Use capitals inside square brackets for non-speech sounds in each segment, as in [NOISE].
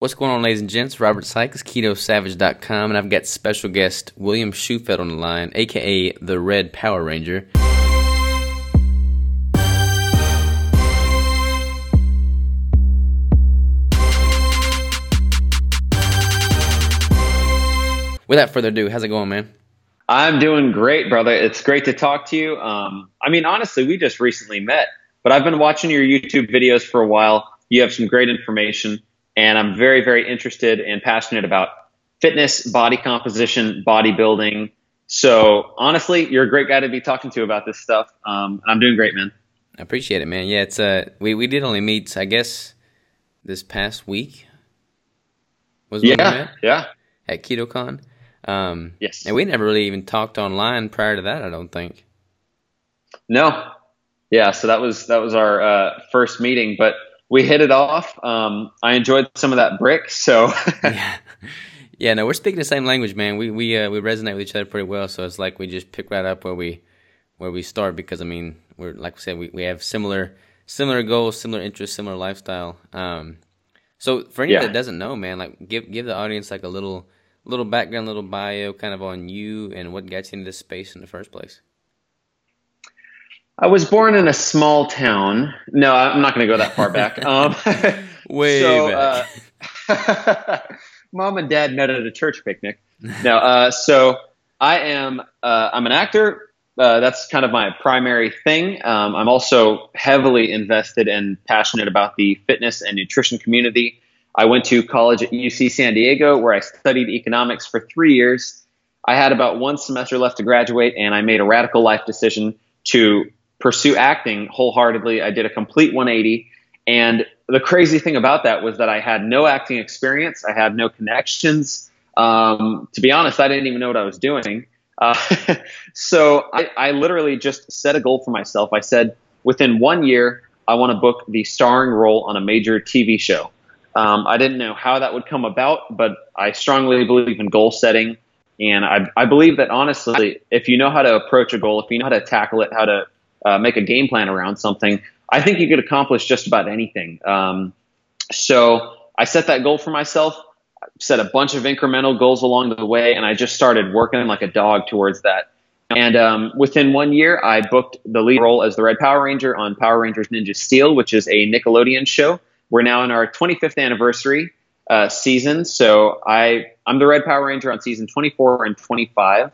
What's going on, ladies and gents? Robert Sykes, KetoSavage.com, and I've got special guest William Shewfelt on the line, aka the Red Power Ranger. Without further ado, how's it going, man? I'm doing great, brother. It's great to talk to you. Um, I mean, honestly, we just recently met, but I've been watching your YouTube videos for a while. You have some great information and I'm very, very interested and passionate about fitness, body composition, bodybuilding. So honestly, you're a great guy to be talking to about this stuff. Um, I'm doing great, man. I appreciate it, man. Yeah, it's uh, we we did only meet, I guess, this past week. Was yeah, we yeah, at KetoCon. Um, yes, and we never really even talked online prior to that. I don't think. No, yeah. So that was that was our uh, first meeting, but we hit it off. Um, I enjoyed some of that brick. So [LAUGHS] yeah, yeah. No, we're speaking the same language, man. We we uh, we resonate with each other pretty well. So it's like we just pick right up where we where we start because I mean we're like we said we, we have similar similar goals, similar interests, similar lifestyle. Um, so for anyone yeah. that doesn't know, man, like give give the audience like a little little background, little bio, kind of on you and what got you into this space in the first place. I was born in a small town. No, I'm not going to go that far back. [LAUGHS] Um, Way [LAUGHS] so, back. Uh, [LAUGHS] mom and dad met at a church picnic. No, uh, so I am. Uh, I'm an actor. Uh, that's kind of my primary thing. Um, I'm also heavily invested and passionate about the fitness and nutrition community. I went to college at UC San Diego where I studied economics for three years. I had about one semester left to graduate, and I made a radical life decision to pursue acting wholeheartedly. I did a complete 180. And the crazy thing about that was that I had no acting experience, I had no connections. Um, to be honest, I didn't even know what I was doing. Uh, [LAUGHS] so I, I literally just set a goal for myself. I said, within one year, I want to book the starring role on a major TV show. Um, I didn't know how that would come about, but I strongly believe in goal setting. And I, I believe that honestly, if you know how to approach a goal, if you know how to tackle it, how to uh, make a game plan around something, I think you could accomplish just about anything. Um, so I set that goal for myself, set a bunch of incremental goals along the way, and I just started working like a dog towards that. And um, within one year, I booked the lead role as the Red Power Ranger on Power Rangers Ninja Steel, which is a Nickelodeon show. We're now in our 25th anniversary uh, season, so I I'm the Red Power Ranger on season 24 and 25.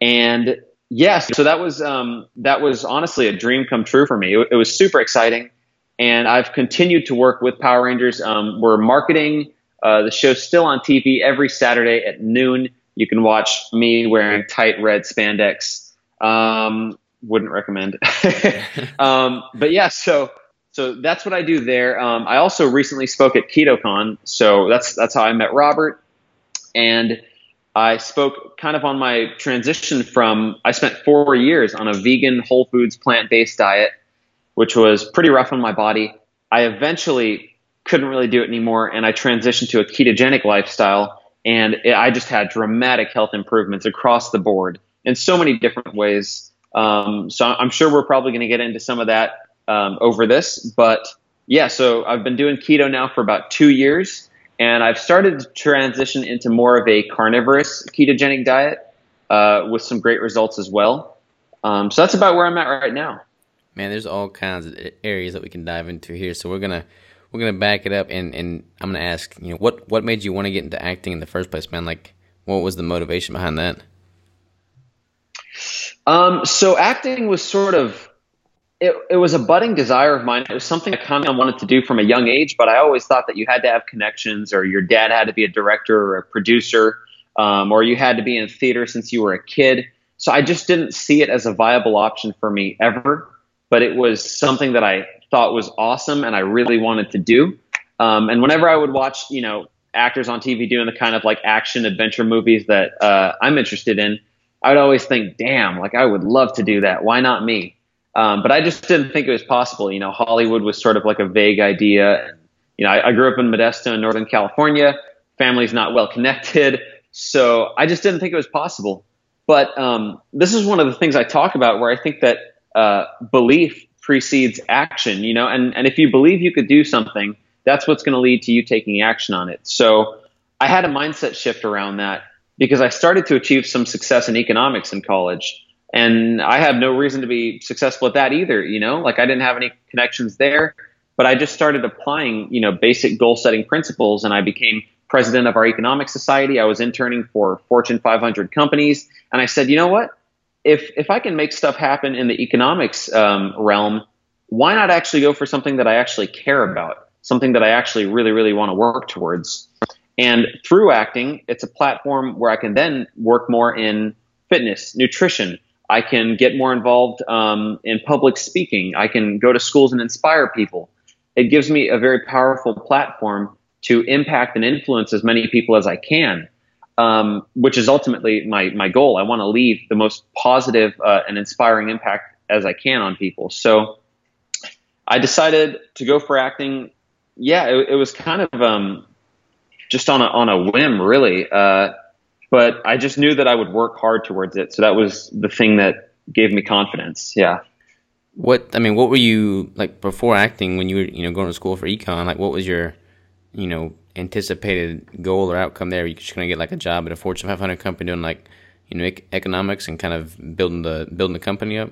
And Yes, so that was um, that was honestly a dream come true for me. It, it, was super exciting, and I've continued to work with Power Rangers. Um, we're marketing uh, the show still on TV every Saturday at noon. You can watch me wearing tight red spandex. Um, wouldn't recommend. [LAUGHS] um, but yeah, so so that's what I do there. Um, I also recently spoke at KetoCon, so that's that's how I met Robert, and I spoke kind of on my transition from I spent four years on a vegan, whole foods, plant based diet, which was pretty rough on my body. I eventually couldn't really do it anymore, and I transitioned to a ketogenic lifestyle, and it, I just had dramatic health improvements across the board in so many different ways. Um, so I'm sure we're probably going to get into some of that um, over this, but yeah. So I've been doing keto now for about two years and I've started to transition into more of a carnivorous ketogenic diet uh, with some great results as well. Um, so that's about where I'm at right now. Man, there's all kinds of areas that we can dive into here. So we're gonna we're gonna back it up, and, and I'm gonna ask, you know, what what made you want to get into acting in the first place, man? Like, what was the motivation behind that? Um, so acting was sort of it, it was a budding desire of mine. It was something I kind of wanted to do from a young age, but I always thought that you had to have connections, or your dad had to be a director or a producer, um, or you had to be in theater since you were a kid. So I just didn't see it as a viable option for me ever. But it was something that I thought was awesome, and I really wanted to do. Um, and whenever I would watch, you know, actors on TV doing the kind of like action adventure movies that uh, I'm interested in, I would always think, "Damn, like I would love to do that. Why not me?" Um, but I just didn't think it was possible. You know, Hollywood was sort of like a vague idea. You know, I, I grew up in Modesto in Northern California. Family's not well connected. So I just didn't think it was possible. But um, this is one of the things I talk about where I think that uh, belief precedes action, you know, and, and if you believe you could do something, that's what's going to lead to you taking action on it. So I had a mindset shift around that because I started to achieve some success in economics in college. And I had no reason to be successful at that either, you know, like I didn't have any connections there, but I just started applying, you know, basic goal setting principles and I became president of our economic society. I was interning for Fortune 500 companies. And I said, you know what? If, if I can make stuff happen in the economics um, realm, why not actually go for something that I actually care about, something that I actually really, really want to work towards? And through acting, it's a platform where I can then work more in fitness, nutrition. I can get more involved um, in public speaking. I can go to schools and inspire people. It gives me a very powerful platform to impact and influence as many people as I can, um, which is ultimately my my goal. I want to leave the most positive, uh, and inspiring impact as I can on people. So I decided to go for acting. Yeah, it, it was kind of um, just on a on a whim, really. Uh, but I just knew that I would work hard towards it. So that was the thing that gave me confidence. Yeah. What I mean, what were you like before acting when you were you know going to school for econ? Like, what was your you know anticipated goal or outcome there? Are you just gonna get like a job at a Fortune 500 company doing like you know economics and kind of building the building the company up?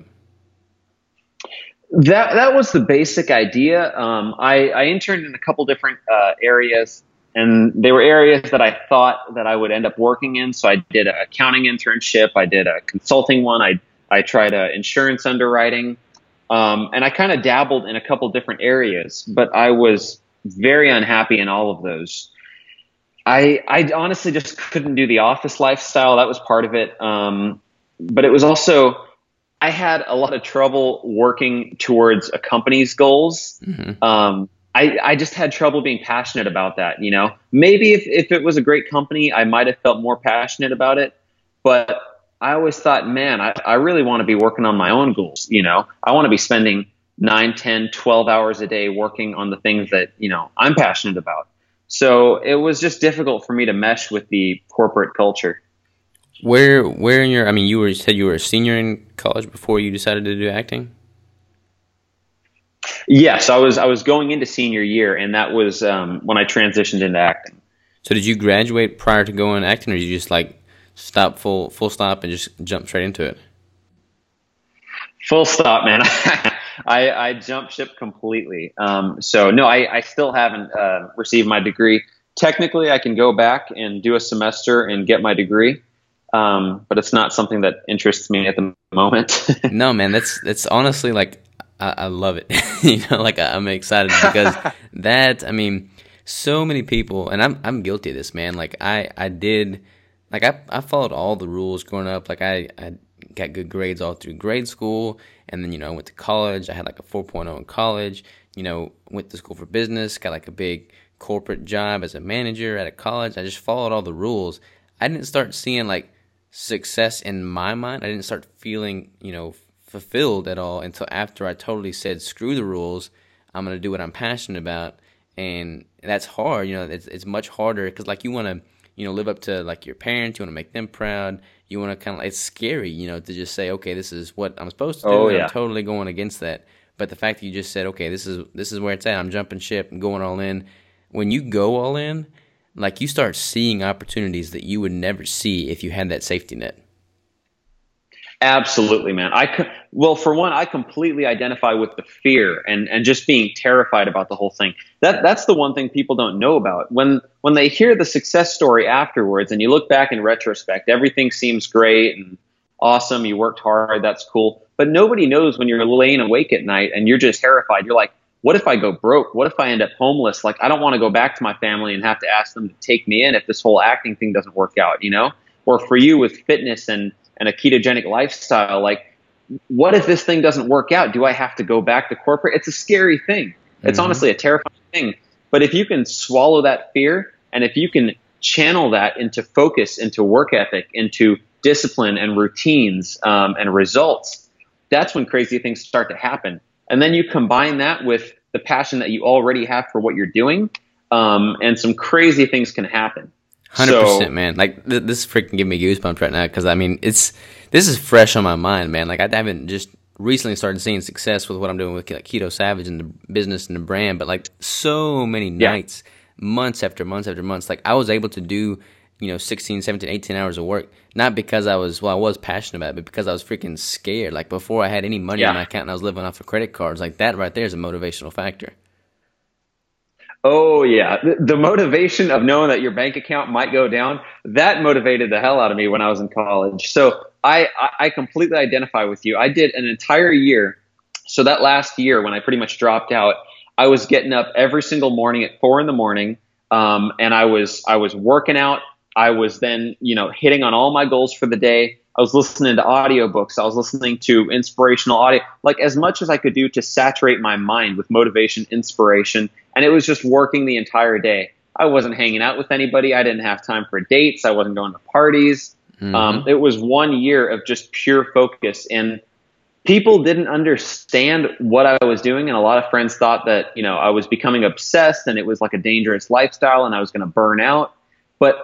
That that was the basic idea. Um, I, I, interned in a couple different uh, areas, and they were areas that I thought that I would end up working in. So I did an accounting internship, I did a consulting one, I I tried a insurance underwriting, um, and I kind of dabbled in a couple different areas. But I was very unhappy in all of those. I I honestly just couldn't do the office lifestyle. That was part of it, um, but it was also I had a lot of trouble working towards a company's goals. Mm-hmm. Um, I, I just had trouble being passionate about that. You know, maybe if, if it was a great company, I might have felt more passionate about it. But I always thought, man, I, I really want to be working on my own goals. You know, I want to be spending 9, 10, 12 hours a day working on the things that, you know, I'm passionate about. So it was just difficult for me to mesh with the corporate culture. Where where in your I mean you were said you were a senior in college before you decided to do acting? Yes, I was I was going into senior year and that was um, when I transitioned into acting. So did you graduate prior to going acting or did you just like stop full full stop and just jump straight into it? Full stop, man. [LAUGHS] I, I jumped ship completely. Um, so no, I, I still haven't uh, received my degree. Technically, I can go back and do a semester and get my degree um, but it's not something that interests me at the moment. [LAUGHS] no, man, that's that's honestly like I, I love it. [LAUGHS] you know, like I'm excited because [LAUGHS] that I mean, so many people, and I'm I'm guilty of this, man. Like I I did, like I I followed all the rules growing up. Like I I got good grades all through grade school, and then you know I went to college. I had like a 4.0 in college. You know, went to school for business, got like a big corporate job as a manager at a college. I just followed all the rules. I didn't start seeing like success in my mind. I didn't start feeling, you know, fulfilled at all until after I totally said, screw the rules. I'm going to do what I'm passionate about. And that's hard, you know, it's, it's much harder because like you want to, you know, live up to like your parents, you want to make them proud. You want to kind of, it's scary, you know, to just say, okay, this is what I'm supposed to do. Oh, yeah. I'm totally going against that. But the fact that you just said, okay, this is, this is where it's at. I'm jumping ship and going all in. When you go all in, like you start seeing opportunities that you would never see if you had that safety net. Absolutely, man. I well, for one, I completely identify with the fear and and just being terrified about the whole thing. That that's the one thing people don't know about. When when they hear the success story afterwards, and you look back in retrospect, everything seems great and awesome. You worked hard. That's cool. But nobody knows when you're laying awake at night and you're just terrified. You're like, what if I go broke? What if I end up homeless? Like, I don't want to go back to my family and have to ask them to take me in if this whole acting thing doesn't work out, you know? Or for you with fitness and, and a ketogenic lifestyle, like, what if this thing doesn't work out? Do I have to go back to corporate? It's a scary thing. It's mm-hmm. honestly a terrifying thing. But if you can swallow that fear and if you can channel that into focus, into work ethic, into discipline and routines um, and results, that's when crazy things start to happen. And then you combine that with the passion that you already have for what you're doing, um, and some crazy things can happen. Hundred so, percent, man. Like th- this freaking give me goosebumps right now because I mean it's this is fresh on my mind, man. Like I haven't just recently started seeing success with what I'm doing with like Keto Savage and the business and the brand, but like so many Yeah. nights, months after months after months, like I was able to do, you know, 16, 17, 18 hours of work, not because I was, well, I was passionate about it, but because I was freaking scared. Like before I had any money Yeah. in my account and I was living off of credit cards, like that right there is a motivational factor. Oh yeah, the, motivation of knowing that your bank account might go down that motivated the hell out of me when I was in college. So I I, I completely identify with you. I did an entire year. So that last year when I pretty much dropped out, I was getting up every single morning at four in the morning, um, and I was I was working out. I was then you know hitting on all my goals for the day. I was listening to audiobooks. I was listening to inspirational audio, like as much as I could do to saturate my mind with motivation, inspiration, and it was just working the entire day. I wasn't hanging out with anybody. I didn't have time for dates. I wasn't going to parties. Mhm. Um, it was one year of just pure focus, and people didn't understand what I was doing. And a lot of friends thought that you know I was becoming obsessed, and it was like a dangerous lifestyle, and I was going to burn out. But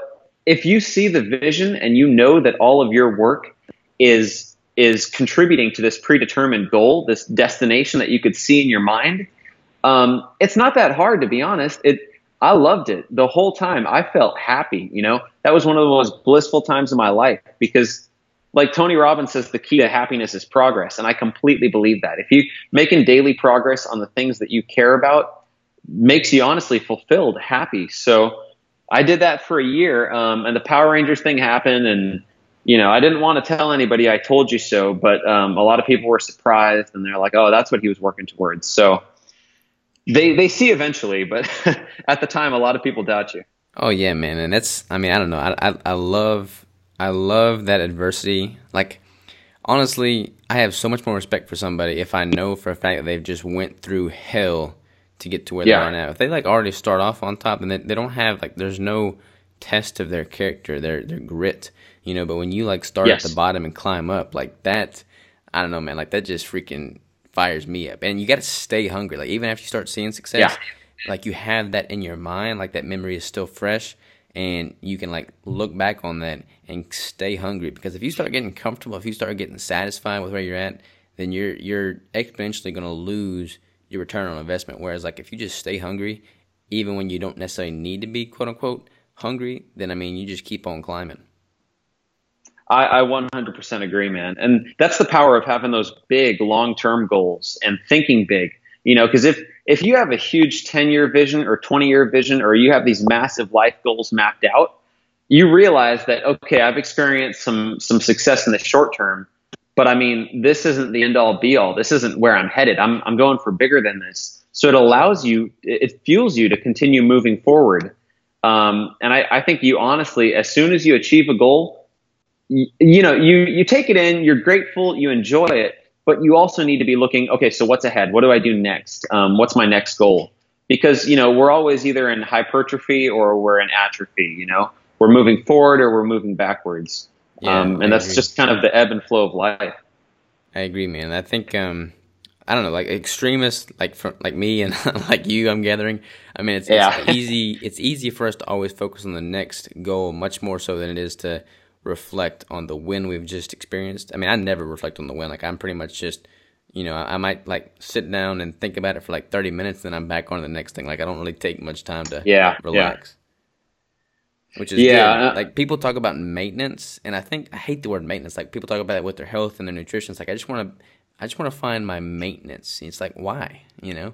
if you see the vision and you know that all of your work is is contributing to this predetermined goal, this destination that you could see in your mind, um, it's not that hard to be honest. It I loved it the whole time. I felt happy. You know, that was one of the most blissful times of my life because, like Tony Robbins says, the key to happiness is progress, and I completely believe that. If you making daily progress on the things that you care about makes you honestly fulfilled, happy. So I did that for a year, um, and the Power Rangers thing happened, and you know I didn't want to tell anybody I told you so, but um, a lot of people were surprised, and they're like, "Oh, that's what he was working towards." So they they see eventually, but [LAUGHS] at the time, a lot of people doubt you. Oh yeah, man, and that's I mean I don't know I, I I love I love that adversity. Like honestly, I have so much more respect for somebody if I know for a fact that they've just went through hell to get to where Yeah. they are now. If they like already start off on top and they, they don't have like there's no test of their character, their their grit, you know. But when you like start Yes. at the bottom and climb up, like that, I don't know, man. Like that just freaking fires me up. And you got to stay hungry. Like even after you start seeing success, Yeah. like you have that in your mind, like that memory is still fresh, and you can like look back on that and stay hungry. Because if you start getting comfortable, if you start getting satisfied with where you're at, then you're you're exponentially gonna lose your return on investment. Whereas like if you just stay hungry, even when you don't necessarily need to be quote unquote hungry, then I mean you just keep on climbing. I, I 100% agree, man. And that's the power of having those big long term goals and thinking big. You know, because if if you have a huge 10 year vision or 20 year vision, or you have these massive life goals mapped out, you realize that okay, I've experienced some some success in the short term, but I mean, this isn't the end all be all. This isn't where I'm headed. I'm I'm going for bigger than this. So it allows you, it fuels you to continue moving forward. Um, and I, I think you honestly, as soon as you achieve a goal, you, know, you you take it in, you're grateful, you enjoy it, but you also need to be looking, okay, so what's ahead? What do I do next? Um, what's my next goal? Because you know, we're always either in hypertrophy or we're in atrophy. You know, we're moving forward or we're moving backwards, Yeah, um, I and that's agree. just kind of the ebb and flow of life. I agree, man. I think um, I don't know, like extremists, like from like me and [LAUGHS] like you, I'm gathering. I mean, it's, Yeah. it's easy. It's easy for us to always focus on the next goal, much more so than it is to reflect on the win we've just experienced. I mean, I never reflect on the win. Like I'm pretty much just, you know, I, I might like sit down and think about it for like 30 minutes, then I'm back on to the next thing. Like I don't really take much time to Yeah, yeah. relax. Which is Yeah, good. uh, Like people talk about maintenance, and I think I hate the word maintenance. Like people talk about it with their health and their nutrition. It's like I just want to, I just want to find my maintenance. It's like why, you know?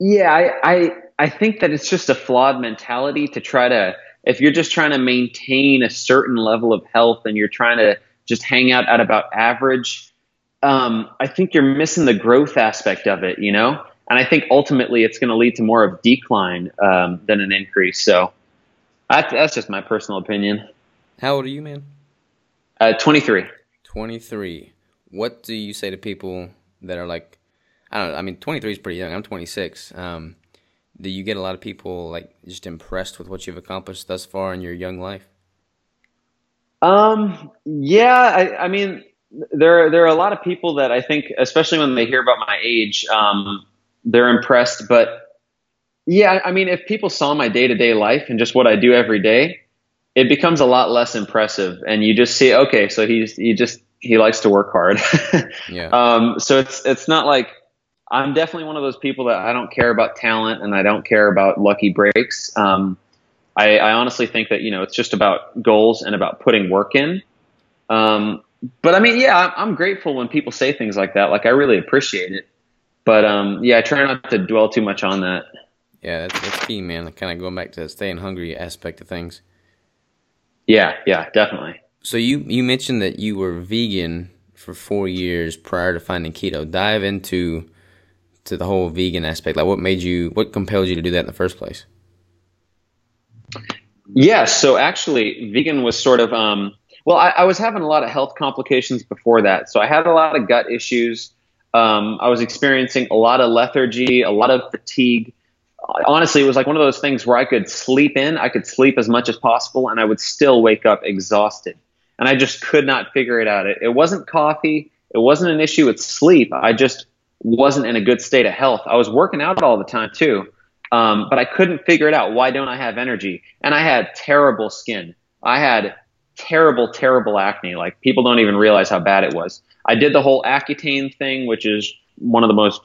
Yeah, I, I I think that it's just a flawed mentality to try to if you're just trying to maintain a certain level of health and you're trying to just hang out at about average, um, I think you're missing the growth aspect of it, you know. And I think ultimately it's going to lead to more of decline um, than an increase. So that, that's just my personal opinion. How old are you, man? Uh, 23. Twenty three. What do you say to people that are like, I don't know. I mean, twenty three is pretty young. I'm twenty six. Um, do you get a lot of people like just impressed with what you've accomplished thus far in your young life? Um, yeah, I, I mean, there there are a lot of people that I think, especially when they hear about my age, um, they're impressed. But yeah, I mean, if people saw my day to day life and just what I do every day, it becomes a lot less impressive. And you just see, okay, so he's he just he likes to work hard. [LAUGHS] yeah. Um, so it's it's not like I'm definitely one of those people that I don't care about talent and I don't care about lucky breaks. Um, I, I, honestly think that you know it's just about goals and about putting work in. Um, but I mean, yeah, I'm grateful when people say things like that. Like I really appreciate it. But um, yeah, I try not to dwell too much on that. Yeah, that's, that's key, man. Kind of going back to the staying hungry aspect of things. Yeah, yeah, definitely. So you you mentioned that you were vegan for four years prior to finding keto. Dive into to the whole vegan aspect. Like, what made you? What compelled you to do that in the first place? Yeah, so actually, vegan was sort of um, well, I, I, was having a lot of health complications before that. So I had a lot of gut issues. Um, I was experiencing a lot of lethargy, a lot of fatigue. Honestly, it was like one of those things where I could sleep in, I could sleep as much as possible, and I would still wake up exhausted. And I just could not figure it out. It, it wasn't coffee, it wasn't an issue with sleep. I just wasn't in a good state of health. I was working out all the time too, um, but I couldn't figure it out. Why don't I have energy? And I had terrible skin. I had terrible, terrible acne. Like people don't even realize how bad it was. I did the whole Accutane thing, which is one of the most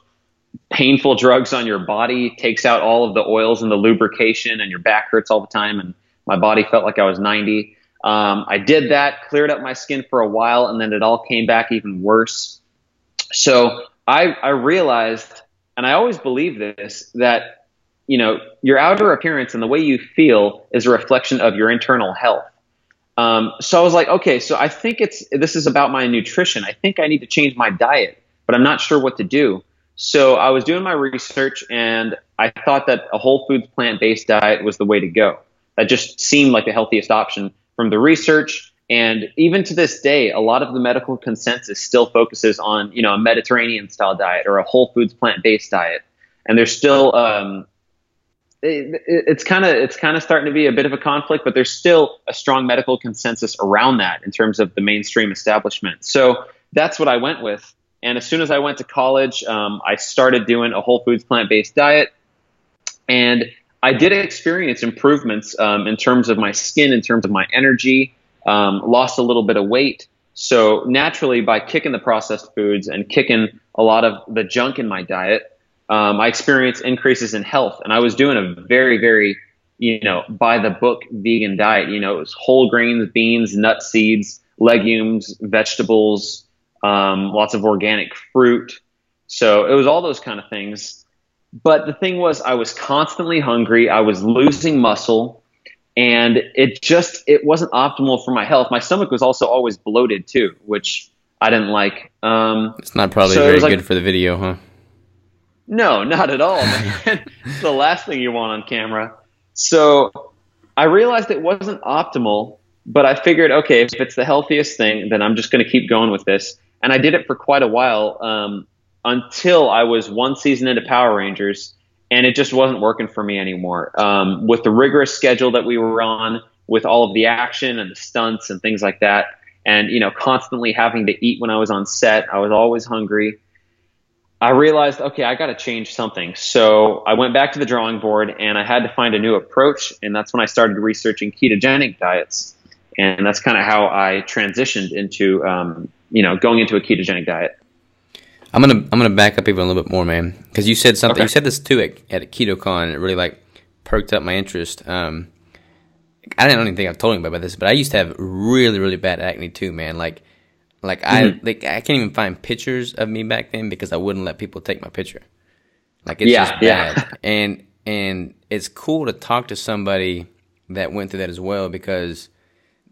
painful drugs on your body, takes out all of the oils and the lubrication, and your back hurts all the time. And my body felt like I was 90. Um, I did that, cleared up my skin for a while, and then it all came back even worse. So I, I realized, and I always believe this, that you know your outer appearance and the way you feel is a reflection of your internal health. Um, so I was like, okay, so I think it's this is about my nutrition. I think I need to change my diet, but I'm not sure what to do. So I was doing my research and I thought that a whole foods plant based diet was the way to go. That just seemed like the healthiest option from the research. And even to this day, a lot of the medical consensus still focuses on, you know, a Mediterranean style diet or a whole foods plant based diet. And there's still um, it, it's kind of it's kind of starting to be a bit of a conflict, but there's still a strong medical consensus around that in terms of the mainstream establishment. So that's what I went with. And as soon as I went to college, um, I started doing a whole foods plant based diet, and I did experience improvements um, in terms of my skin, in terms of my energy, um, lost a little bit of weight. So naturally, by kicking the processed foods and kicking a lot of the junk in my diet, um, I experienced increases in health, and I was doing a very, very, you know, by the book vegan diet. You know, it was whole grains, beans, nuts, seeds, legumes, vegetables, um, lots of organic fruit. So it was all those kind of things. But the thing was, I was constantly hungry. I was losing muscle, and it just it wasn't optimal for my health. My stomach was also always bloated too, which I didn't like. Um, it's not probably so very like, good for the video, huh? No, not at all, [LAUGHS] it's the last thing you want on camera. So I realized it wasn't optimal, but I figured, okay, if it's the healthiest thing, then I'm just going to keep going with this. And I did it for quite a while um, until I was one season into Power Rangers, and it just wasn't working for me anymore. Um, with the rigorous schedule that we were on, with all of the action and the stunts and things like that, and you know, constantly having to eat when I was on set, I was always hungry. I realized, okay, I got to change something. So I went back to the drawing board and I had to find a new approach. And that's when I started researching ketogenic diets. And that's kind of how I transitioned into, um, you know, going into a ketogenic diet. I'm gonna I'm gonna back up even a little bit more, man, because you said something. Okay. You said this too at, at KetoCon, and it really like perked up my interest. Um, I don't even think I've told anybody about this, but I used to have really really bad acne too, man. Like like mm-hmm. I like I can't even find pictures of me back then because I wouldn't let people take my picture. Like it's yeah, just bad. Yeah. [LAUGHS] and and it's cool to talk to somebody that went through that as well because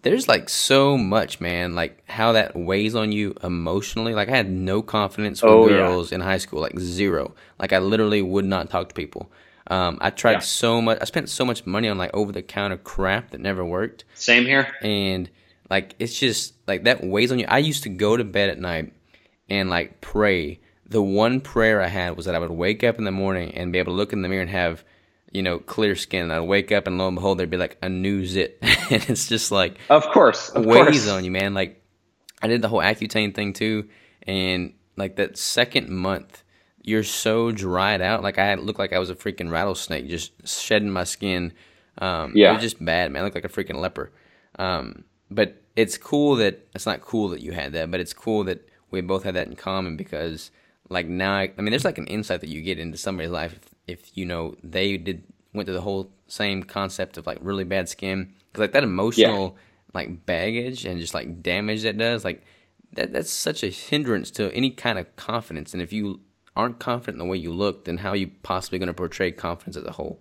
there's like so much, man, like how that weighs on you emotionally. Like I had no confidence with oh, girls yeah. in high school, like zero. Like I literally would not talk to people. Um, I tried yeah. so much. I spent so much money on like over the counter crap that never worked. Same here. And like it's just like that weighs on you. I used to go to bed at night and like pray. The one prayer I had was that I would wake up in the morning and be able to look in the mirror and have, you know, clear skin. I'd wake up and lo and behold, there'd be like a new zit, [LAUGHS] and it's just like, of course, of weighs course. on you, man. Like I did the whole Accutane thing too, and like that second month, you're so dried out. Like I looked like I was a freaking rattlesnake, just shedding my skin. Um, yeah, it was just bad, man. I looked like a freaking leper. Um, but it's cool that it's not cool that you had that, but it's cool that we both had that in common because like now, I, I mean, there's like an insight that you get into somebody's life if, you know they did went through the whole same concept of like really bad skin because like that emotional yeah. like baggage and just like damage that does like that that's such a hindrance to any kind of confidence. And if you aren't confident in the way you look then how are you possibly going to portray confidence as a whole?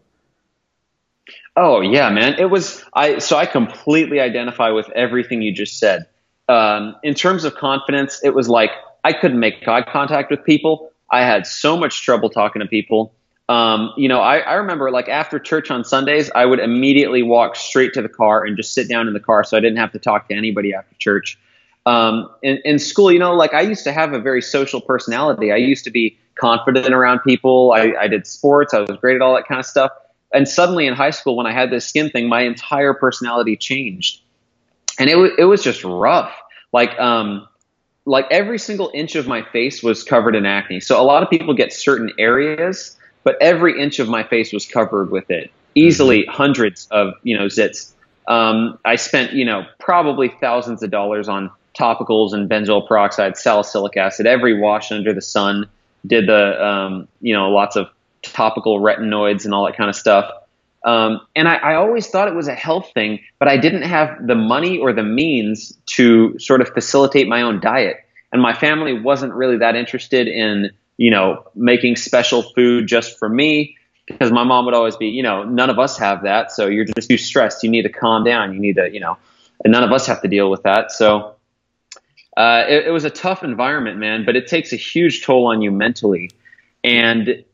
Oh yeah man. It was i so i completely identify with everything you just said. Um, in terms of confidence it was like i couldn't make eye contact with people. I had so much trouble talking to people um, you know, I, I remember like after church on Sundays, I would immediately walk straight to the car and just sit down in the car so I didn't have to talk to anybody after church. Um, in, in school, you know, like I used to have a very social personality. I used to be confident around people. I, I did sports. I was great at all that kind of stuff. And suddenly in high school, when I had this skin thing, my entire personality changed. And it, w- it was just rough. Like, um, like every single inch of my face was covered in acne. So a lot of people get certain areas but every inch of my face was covered with it. Easily mm-hmm. hundreds of you know zits. Um, I spent you know probably thousands of dollars on topicals and benzoyl peroxide, salicylic acid, every wash under the sun. Did the um, you know lots of topical retinoids and all that kind of stuff. Um, and I, I, always thought it was a health thing, but I didn't have the money or the means to sort of facilitate my own diet. And my family wasn't really that interested in you know, making special food just for me because my mom would always be, you know, none of us have that. So you're just too stressed. You need to calm down. You need to, you know, and none of us have to deal with that. So uh, it, it, was a tough environment, man, but it takes a huge toll on you mentally. And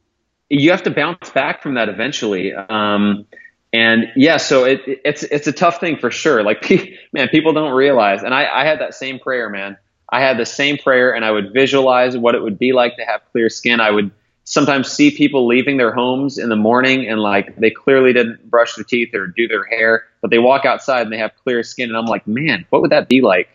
you have to bounce back from that eventually. Um, and yeah, so it, it's, it's a tough thing for sure. Like, [LAUGHS] man, people don't realize. And I, I had that same prayer, man. I had the same prayer and I would visualize what it would be like to have clear skin. I would sometimes see people leaving their homes in the morning and like they clearly didn't brush their teeth or do their hair, but they walk outside and they have clear skin. And I'm like, man, what would that be like?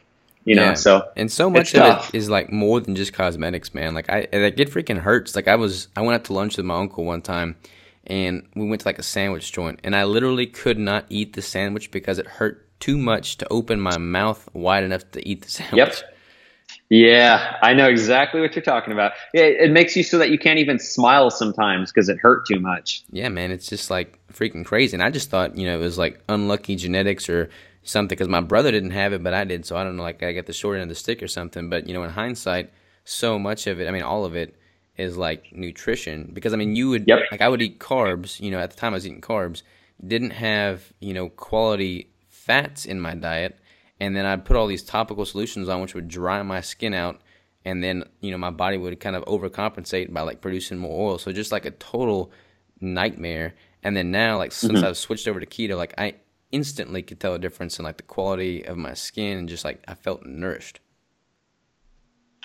You know, yeah. so and so much of tough. it is like more than just cosmetics, man. Like I, like it freaking hurts. Like I was, I went out to lunch with my uncle one time, and we went to like a sandwich joint, and I literally could not eat the sandwich because it hurt too much to open my mouth wide enough to eat the sandwich. Yep. Yeah, I know exactly what you're talking about. It, it makes you so that you can't even smile sometimes because it hurt too much. Yeah, man, it's just like freaking crazy. And I just thought, you know, it was like unlucky genetics or something because my brother didn't have it, but I did. So I don't know, like I got the short end of the stick or something. But, you know, in hindsight, so much of it, I mean, all of it is like nutrition because, I mean, you would, yep. like, I would eat carbs, you know, at the time I was eating carbs, didn't have, you know, quality fats in my diet and then I'd put all these topical solutions on, which would dry my skin out, and then you know my body would kind of overcompensate by like producing more oil. So just like a total nightmare. And then now, like since mm-hmm. I've switched over to keto, like I instantly could tell a difference in like the quality of my skin, and just like I felt nourished.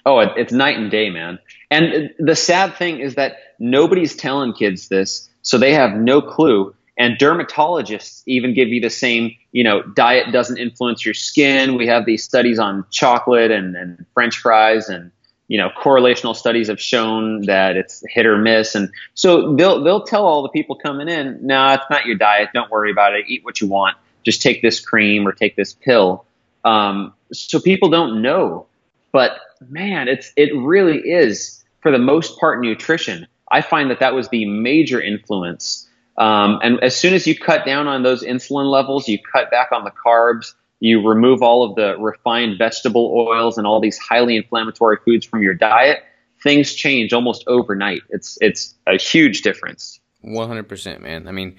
Oh, it's night and day, man. And the sad thing is that nobody's telling kids this, so they have no clue. And dermatologists even give you the same, you know, diet doesn't influence your skin. We have these studies on chocolate and, and French fries and, you know, correlational studies have shown that it's hit or miss. And so they'll, they'll tell all the people coming in, no, it's not your diet. Don't worry about it. Eat what you want. Just take this cream or take this pill. Um, so people don't know, but man, it's, it really is for the most part nutrition. I find that that was the major influence um, and as soon as you cut down on those insulin levels, you cut back on the carbs, you remove all of the refined vegetable oils and all these highly inflammatory foods from your diet, things change almost overnight. It's it's a huge difference. One hundred percent, man. I mean,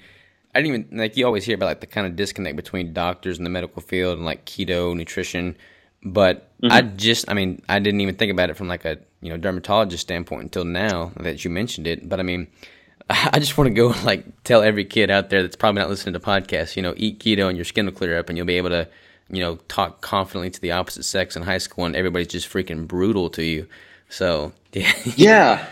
I didn't even like you always hear about like the kind of disconnect between doctors in the medical field and like keto nutrition, but mm-hmm. I just, I mean, I didn't even think about it from like a you know dermatologist standpoint until now that you mentioned it. But I mean [LAUGHS] I just want to go [LAUGHS] like tell every kid out there that's probably not listening to podcasts, you know, eat keto and your skin will clear up and you'll be able to, you know, talk confidently to the opposite sex in high school and everybody's just freaking brutal to you. So [LAUGHS] yeah. yeah.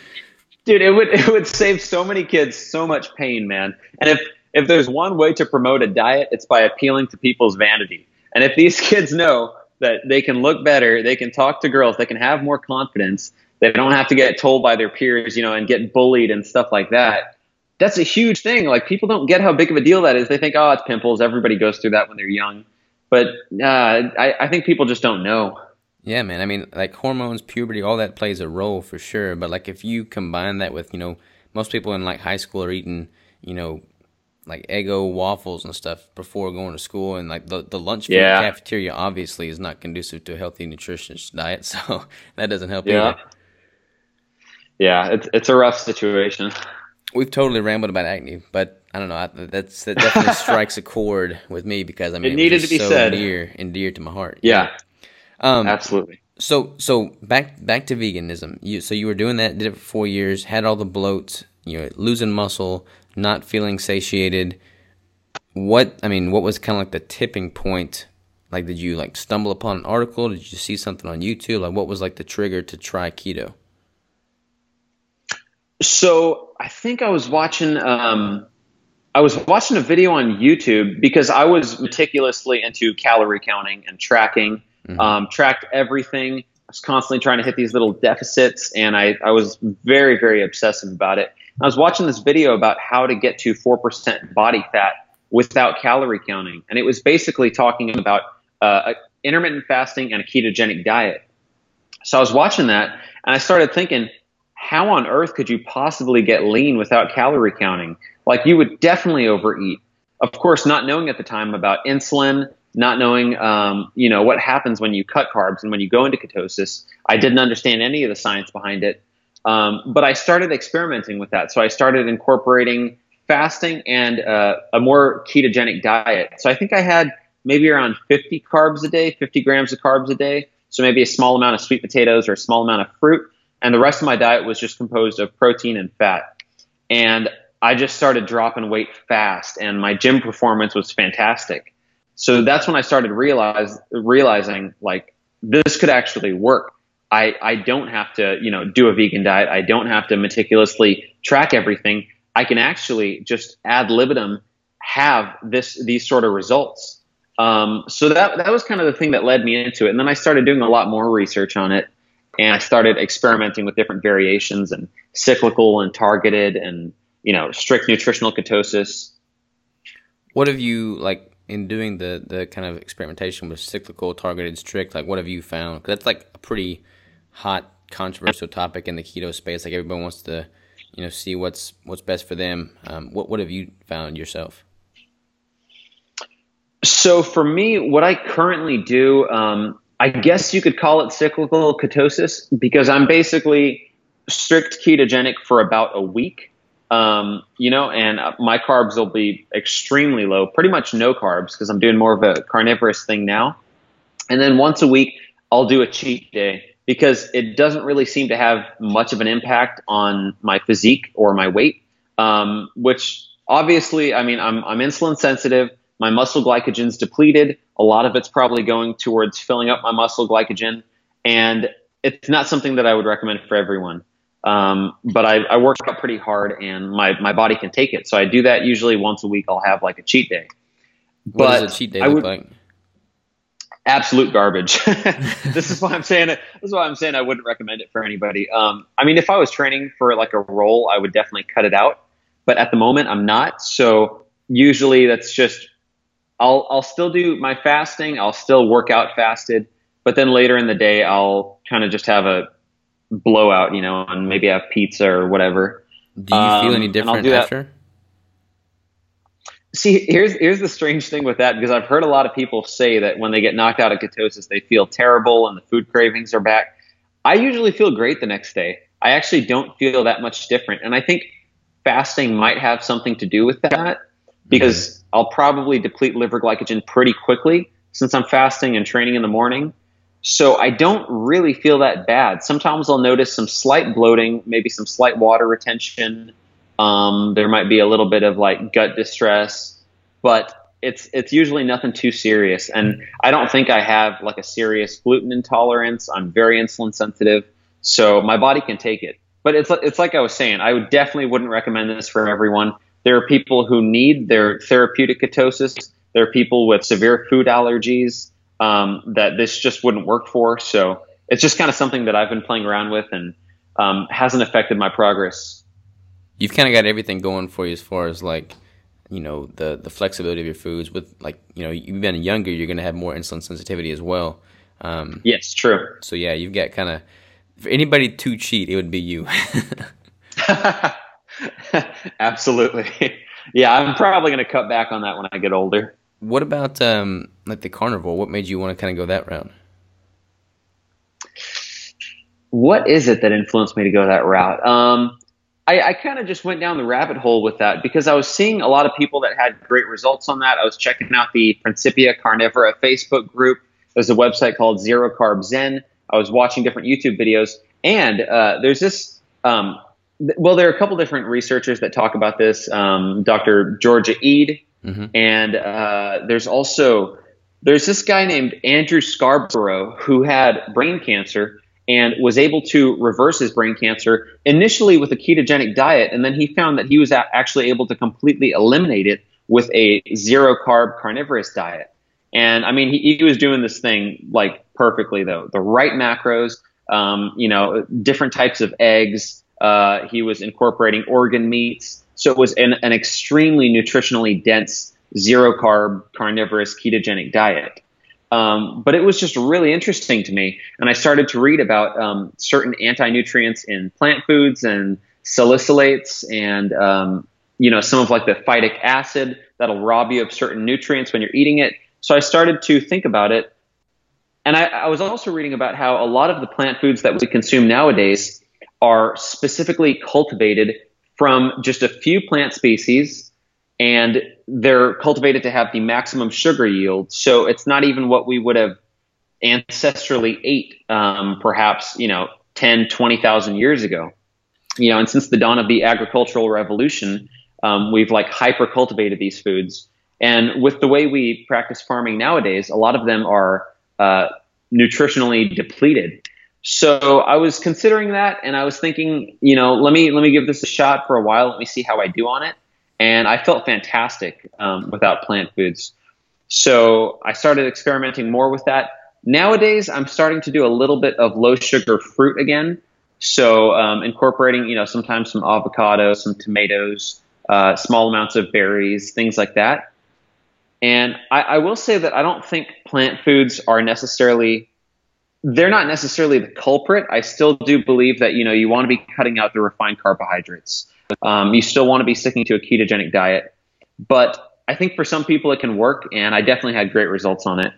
Dude, it would it would save so many kids so much pain, man. And if if there's one way to promote a diet, it's by appealing to people's vanity. And if these kids know that they can look better, they can talk to girls, they can have more confidence, they don't have to get told by their peers, you know, and get bullied and stuff like that. That's a huge thing. Like people don't get how big of a deal that is. They think, oh, it's pimples. Everybody goes through that when they're young. but uh, I, I think people just don't know. Yeah, man. I mean, like hormones, puberty, all that plays a role for sure. But like if you combine that with, you know, most people in like high school are eating, you know, like Eggo waffles and stuff before going to school, and like the the lunch food Yeah. cafeteria obviously is not conducive to a healthy, nutritious diet, [LAUGHS] so that doesn't help Yeah. either. Yeah, it's it's a rough situation. We've totally rambled about acne, but I don't know. I, that's that definitely [LAUGHS] strikes a chord with me because I mean It needed was to be so said. near and dear to my heart. Yeah, Um, absolutely. So so back back to veganism. You so you were doing that, did it for four years, had all the bloats, you know, losing muscle, not feeling satiated. What I mean, what was kind of like the tipping point? Like, did you like stumble upon an article? Did you see something on YouTube? Like, what was like the trigger to try keto? So I think I was watching um, I was watching a video on YouTube because I was meticulously into calorie counting and tracking. Um, tracked everything. I was constantly trying to hit these little deficits, and I, I was very very obsessive about it. I was watching this video about how to get to four percent body fat without calorie counting, and it was basically talking about uh, intermittent fasting and a ketogenic diet. So I was watching that, and I started thinking, how on earth could you possibly get lean without calorie counting? Like you would definitely overeat. Of course, not knowing at the time about insulin, not knowing, um, you know, what happens when you cut carbs and when you go into ketosis. I didn't understand any of the science behind it. Um, but I started experimenting with that. So I started incorporating fasting and uh, a more ketogenic diet. So I think I had maybe around 50 carbs a day, 50 grams of carbs a day. So maybe a small amount of sweet potatoes or a small amount of fruit. And the rest of my diet was just composed of protein and fat. And I just started dropping weight fast, and my gym performance was fantastic. So that's when I started realize realizing like this could actually work. I, I don't have to, you know, do a vegan diet. I don't have to meticulously track everything. I can actually just ad libitum have this these sort of results. Um, so that that was kind of the thing that led me into it. And then I started doing a lot more research on it, and I started experimenting with different variations and cyclical and targeted and you know strict nutritional ketosis. What have you like in doing the the kind of experimentation with cyclical, targeted, strict? Like, what have you found? 'Cause that's like a pretty hot, controversial topic in the keto space. Like, everyone wants to, you know, see what's what's best for them. Um, what what have you found yourself? So for me, what I currently do, um, I guess you could call it cyclical ketosis because I'm basically strict ketogenic for about a week. Um, you know, and uh, my carbs will be extremely low, pretty much no carbs because I'm doing more of a carnivorous thing now. And then once a week, I'll do a cheat day because it doesn't really seem to have much of an impact on my physique or my weight. Um, which obviously, I mean, I'm, I'm insulin sensitive. My muscle glycogen's depleted. A lot of it's probably going towards filling up my muscle glycogen. And it's not something that I would recommend for everyone. Um, but I, I work out pretty hard and my, my body can take it. So I do that usually once a week. I'll have like a cheat day. What But does a cheat day I look would- like? absolute garbage. [LAUGHS] [LAUGHS] this is why I'm saying it. This is why I'm saying I wouldn't recommend it for anybody. Um, I mean, if I was training for like a role, I would definitely cut it out. But at the moment, I'm not. So usually, that's just I'll I'll still do my fasting. I'll still work out fasted. But then later in the day, I'll kind of just have a blowout, you know, and maybe have pizza or whatever. Do you Um, feel any I'll different do that- See, here's here's the strange thing with that because I've heard a lot of people say that when they get knocked out of ketosis, they feel terrible and the food cravings are back. I usually feel great the next day. I actually don't feel that much different, and I think fasting might have something to do with that because I'll probably deplete liver glycogen pretty quickly since I'm fasting and training in the morning. So I don't really feel that bad. Sometimes I'll notice some slight bloating, maybe some slight water retention. Um, there might be a little bit of like gut distress, but it's it's usually nothing too serious. And I don't think I have like a serious gluten intolerance. I'm very insulin sensitive, so my body can take it. But it's it's like I was saying, I would definitely wouldn't recommend this for everyone. There are people who need their therapeutic ketosis. There are people with severe food allergies um, that this just wouldn't work for. So it's just kind of something that I've been playing around with and um, hasn't affected my progress. You've kind of got everything going for you as far as like you know the the flexibility of your foods with like you know you've been younger you're going to have more insulin sensitivity as well um, yes true so yeah you've got kind of for anybody to cheat it would be you [LAUGHS] [LAUGHS] [LAUGHS] absolutely yeah i'm probably going to cut back on that when i get older what about um, like the carnivore what made you want to kind of go that route what is it that influenced me to go that route um, I, I kind of just went down the rabbit hole with that because I was seeing a lot of people that had great results on that. I was checking out the Principia Carnivora Facebook group. There's a website called Zero Carb Zen. I was watching different YouTube videos, and uh, there's this. Um, well, there are a couple different researchers that talk about this. Um, Dr. Georgia Ede, mm-hmm. and uh, there's also there's this guy named Andrew Scarborough who had brain cancer and was able to reverse his brain cancer initially with a ketogenic diet. And then he found that he was actually able to completely eliminate it with a zero carb carnivorous diet. And I mean, he, he was doing this thing like perfectly though. The right macros, um, you know, different types of eggs. Uh, he was incorporating organ meats. So it was an, an extremely nutritionally dense zero carb carnivorous ketogenic diet. Um, but it was just really interesting to me. And I started to read about um, certain anti nutrients in plant foods and salicylates and, um, you know, some of like the phytic acid that'll rob you of certain nutrients when you're eating it. So I started to think about it. And I, I was also reading about how a lot of the plant foods that we consume nowadays are specifically cultivated from just a few plant species and they're cultivated to have the maximum sugar yield. So it's not even what we would have ancestrally ate, um, perhaps, you know, 10, 20,000 years ago. You know, and since the dawn of the agricultural revolution, um, we've like hyper cultivated these foods. And with the way we practice farming nowadays, a lot of them are uh, nutritionally depleted. So I was considering that, and I was thinking, you know, let me let me give this a shot for a while. Let me see how I do on it and I felt fantastic um, without plant foods. So I started experimenting more with that. Nowadays, I'm starting to do a little bit of low sugar fruit again. So um, incorporating, you know, sometimes some avocado, some tomatoes, uh, small amounts of berries, things like that. And I, I will say that I don't think plant foods are necessarily they're not necessarily the culprit. I still do believe that you know you want to be cutting out the refined carbohydrates. Um, you still want to be sticking to a ketogenic diet, but I think for some people it can work, and I definitely had great results on it.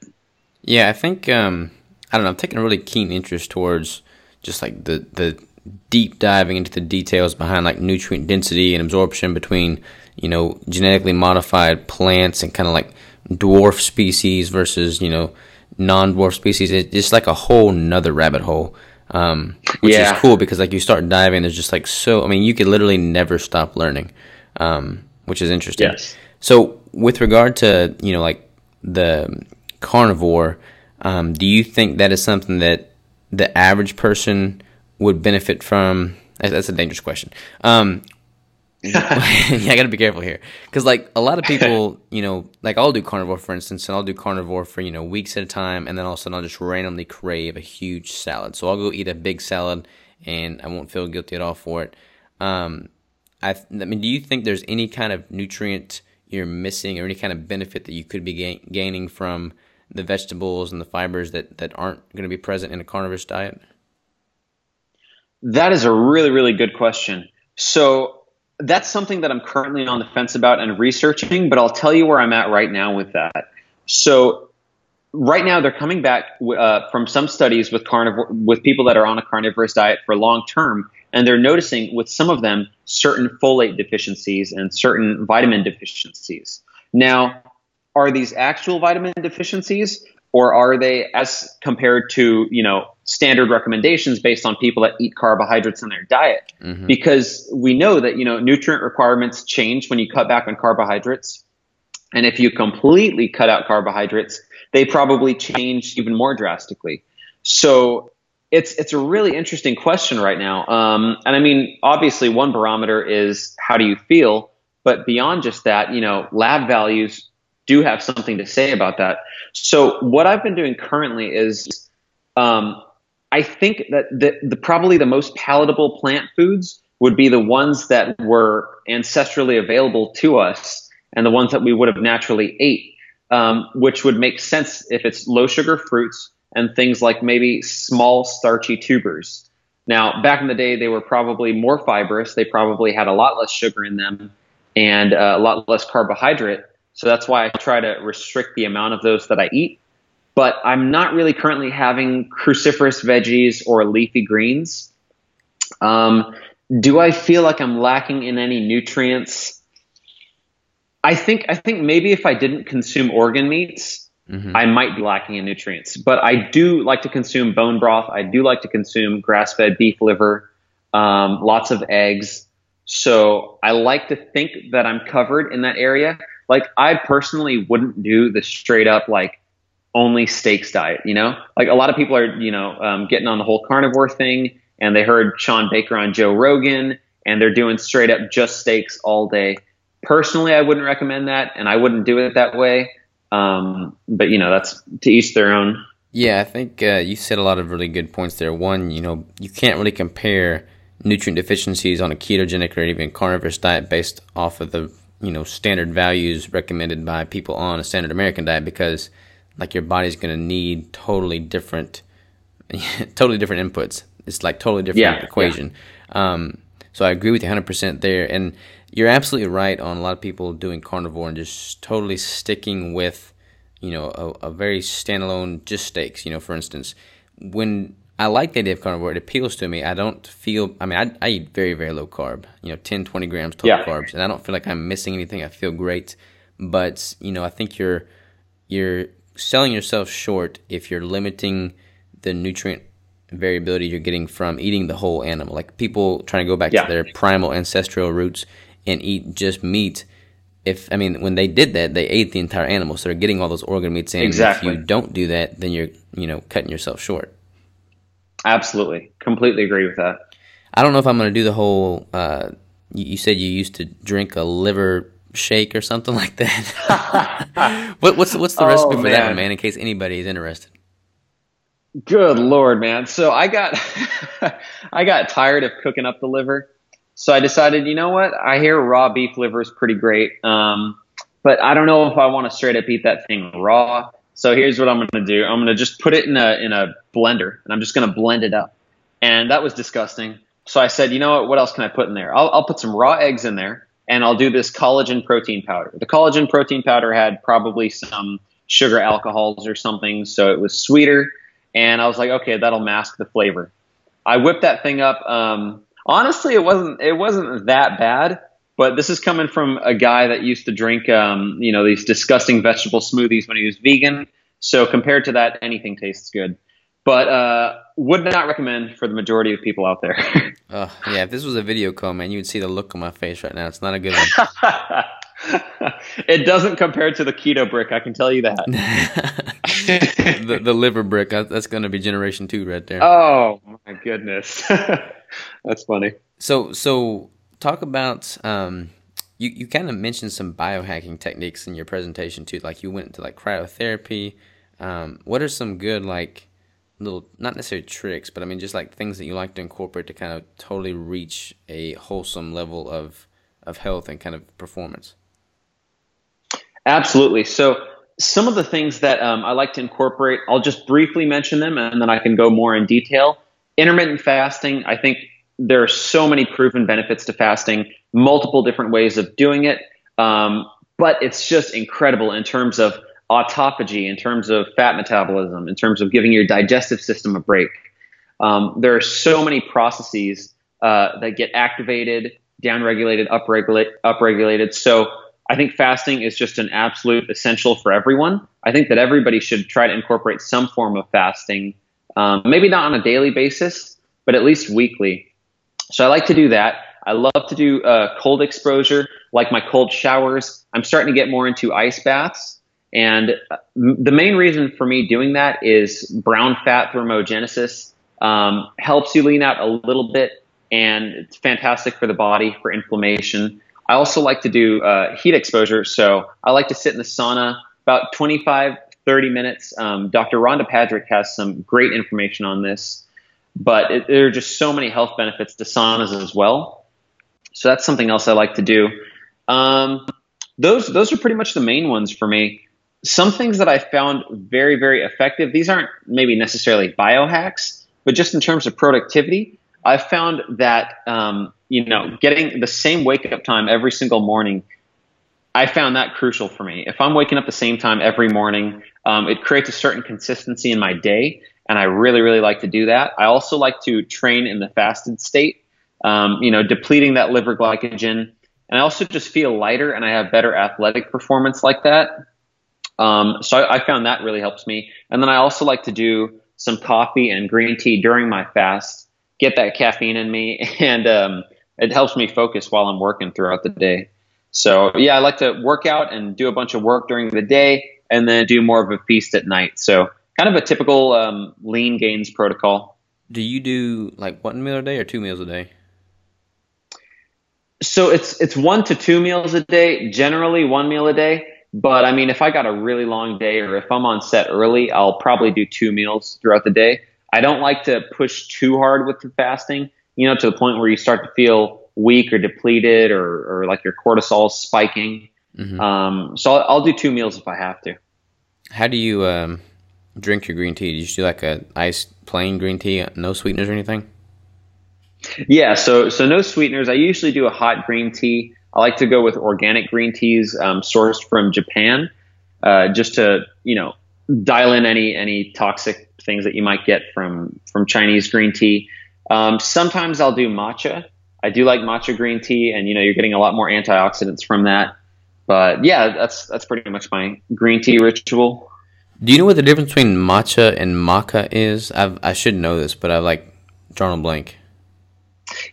Yeah, I think um, I don't know. I'm taking a really keen interest towards just like the the deep diving into the details behind like nutrient density and absorption between you know genetically modified plants and kind of like dwarf species versus you know non-dwarf species. It's just like a whole nother rabbit hole um, which yeah. is cool because like you start diving, there's just like so. I mean, you could literally never stop learning, um, which is interesting. Yes. So with regard to you know like the carnivore, um, do you think that is something that the average person would benefit from? That's a dangerous question. [LAUGHS] Yeah, I got to be careful here because like a lot of [LAUGHS] people, you know, like I'll do carnivore for instance, and I'll do carnivore for you know weeks at a time, and then all of a sudden I'll just randomly crave a huge salad. So I'll go eat a big salad, and I won't feel guilty at all for it. Um, I, I mean, do you think there's any kind of nutrient you're missing, or any kind of benefit that you could be gain, gaining from the vegetables and the fibers that that aren't going to be present in a carnivorous diet? That is a really really good question. So that's something that I'm currently on the fence about and researching, but I'll tell you where I'm at right now with that. So right now they're coming back uh, from some studies with carnivore with people that are on a carnivorous diet for long term, and they're noticing with some of them certain folate deficiencies and certain vitamin deficiencies. Now, are these actual vitamin deficiencies? or are they as compared to you know standard recommendations based on people that eat carbohydrates in their diet. Mm-hmm. because we know that you know nutrient requirements change when you cut back on carbohydrates. And if you completely cut out carbohydrates they probably change even more drastically. So it's it's a really interesting question right now. Um, and i mean obviously one barometer is how do you feel? But beyond just that you know lab values do have something to say about that. So what I've been doing currently is, um, I think that the, the probably the most palatable plant foods would be the ones that were ancestrally available to us and the ones that we would have naturally ate, um, which would make sense if it's low sugar fruits and things like maybe small starchy tubers. Now, back in the day, they were probably more fibrous. They probably had a lot less sugar in them and uh, a lot less carbohydrate. So that's why I try to restrict the amount of those that I eat. But I'm not really currently having cruciferous veggies or leafy greens. Um, do I feel like I'm lacking in any nutrients? I think I think maybe if I didn't consume organ meats, mm-hmm. I might be lacking in nutrients. But I do like to consume bone broth. I do like to consume grass-fed beef liver, um, lots of eggs. So I like to think that I'm covered in that area. Like I personally wouldn't do the straight up like only steaks diet. You know, like a lot of people are you know um, getting on the whole carnivore thing, and they heard Shawn Baker on Joe Rogan, and they're doing straight up just steaks all day. Personally, I wouldn't recommend that, and I wouldn't do it that way. Um, but you know, that's to each their own. Yeah, I think uh, you said a lot of really good points there. One, you know, you can't really compare nutrient deficiencies on a ketogenic or even carnivorous diet based off of the you know standard values recommended by people on a standard American diet because like your body's going to need totally different [LAUGHS] totally different inputs. It's like totally different yeah, equation. Yeah. Um, so I agree with you 100% there and you're absolutely right on a lot of people doing carnivore and just totally sticking with you know a, a very standalone just steaks, you know, for instance. When I like the idea of carnivore. It appeals to me. I don't feel, I mean, I, I eat very, very low carb, you know, 10, 20 grams total yeah. carbs, and I don't feel like I'm missing anything. I feel great. But, you know, I think you're, you're selling yourself short if you're limiting the nutrient variability you're getting from eating the whole animal. Like people trying to go back yeah. to their primal ancestral roots and eat just meat. If I mean, when they did that, they ate the entire animal, so they're getting all those organ meats in. Exactly. If you don't do that, then you're you know cutting yourself short. Absolutely, completely agree with that. I don't know if I'm going to do the whole. Uh, you, you, said you used to drink a liver shake or something [LAUGHS] like that. [LAUGHS] what, what's what's the recipe oh, for man. that one, man? In case anybody is interested. Good lord, man! So I got [LAUGHS] I got tired of cooking up the liver, so I decided, you know what? I hear raw beef liver is pretty great, um, but I don't know if I want to straight up eat that thing raw. So here's what I'm going to do. I'm going to just put it in a in a blender, and I'm just going to blend it up. And that was disgusting. So I said, you know what? What else can I put in there? I'll, I'll put some raw eggs in there, and I'll do this collagen protein powder. The collagen protein powder had probably some sugar alcohols or something, so it was sweeter. And I was like, okay, that'll mask the flavor. I whipped that thing up. Um, honestly, it wasn't it wasn't that bad. But this is coming from a guy that used to drink, um, you know, these disgusting vegetable smoothies when he was vegan. So compared to that, anything tastes good. But uh, would not recommend for the majority of people out there. [LAUGHS] uh, yeah, if this was a video call, man, you would see the look on my face right now. It's not a good one. [LAUGHS] it doesn't compare to the keto brick. I can tell you that. [LAUGHS] the, the liver brick. That's going to be generation two right there. Oh my goodness, that's funny. So so talk about um, you, you kind of mentioned some biohacking techniques in your presentation too. Like you went into like cryotherapy. Um, what are some good like little not necessarily tricks, but I mean just like things that you like to incorporate to kind of totally reach a wholesome level of of health and kind of performance? Absolutely. So some of the things that um, I like to incorporate, I'll just briefly mention them, and then I can go more in detail. Intermittent fasting, I think there are so many proven benefits to fasting, multiple different ways of doing it. Um, but it's just incredible in terms of autophagy, in terms of fat metabolism, in terms of giving your digestive system a break. Um, there are so many processes uh, that get activated, downregulated, upregulate, upregulated. So I think fasting is just an absolute essential for everyone. I think that everybody should try to incorporate some form of fasting, um, maybe not on a daily basis, but at least weekly. So I like to do that. I love to do uh, cold exposure, like my cold showers. I'm starting to get more into ice baths. And uh, the main reason for me doing that is brown fat thermogenesis um, helps you lean out a little bit, and it's fantastic for the body for inflammation. I also like to do uh, heat exposure. So I like to sit in the sauna about 25, 30 minutes. Um, Dr. Rhonda Patrick has some great information on this but it, there are just so many health benefits to saunas as well. So that's something else I like to do. Um, those those are pretty much the main ones for me. Some things that I found very very effective. These aren't maybe necessarily biohacks, but just in terms of productivity, I've found that um, you know getting the same wake up time every single morning. I found that crucial for me. If I'm waking up the same time every morning, um, it creates a certain consistency in my day, and I really really like to do that. I also like to train in the fasted state. Um, you know, depleting that liver glycogen and I also just feel lighter and I have better athletic performance like that. Um, so I, I, found that really helps me. And then I also like to do some coffee and green tea during my fast, get that caffeine in me, [LAUGHS] and um, it helps me focus while I'm working throughout the day. So yeah, I like to work out and do a bunch of work during the day, and then do more of a feast at night. So kind of a typical um, lean gains protocol. Do you do like one meal a day or two meals a day? So it's it's one to two meals a day, generally one meal a day. But I mean, if I got a really long day or if I'm on set early, I'll probably do two meals throughout the day. I don't like to push too hard with the fasting, you know, to the point where you start to feel weak or depleted or, or like your cortisol spiking. Mm-hmm. Um, so I'll, I'll, do two meals if I have to. How do you um, drink your green tea? Do you just do like a iced plain green tea, no sweeteners or anything? Yeah, so so no sweeteners. I usually do a hot green tea. I like to go with organic green teas um, sourced from Japan, uh, just to you know dial in any any toxic things that you might get from from Chinese green tea. Um, sometimes I'll do matcha. I do like matcha green tea, and you know you're getting a lot more antioxidants from that. But yeah, that's that's pretty much my green tea ritual. Do you know what the difference between matcha and maca is? I've, I should know this, but I've like drawn a blank.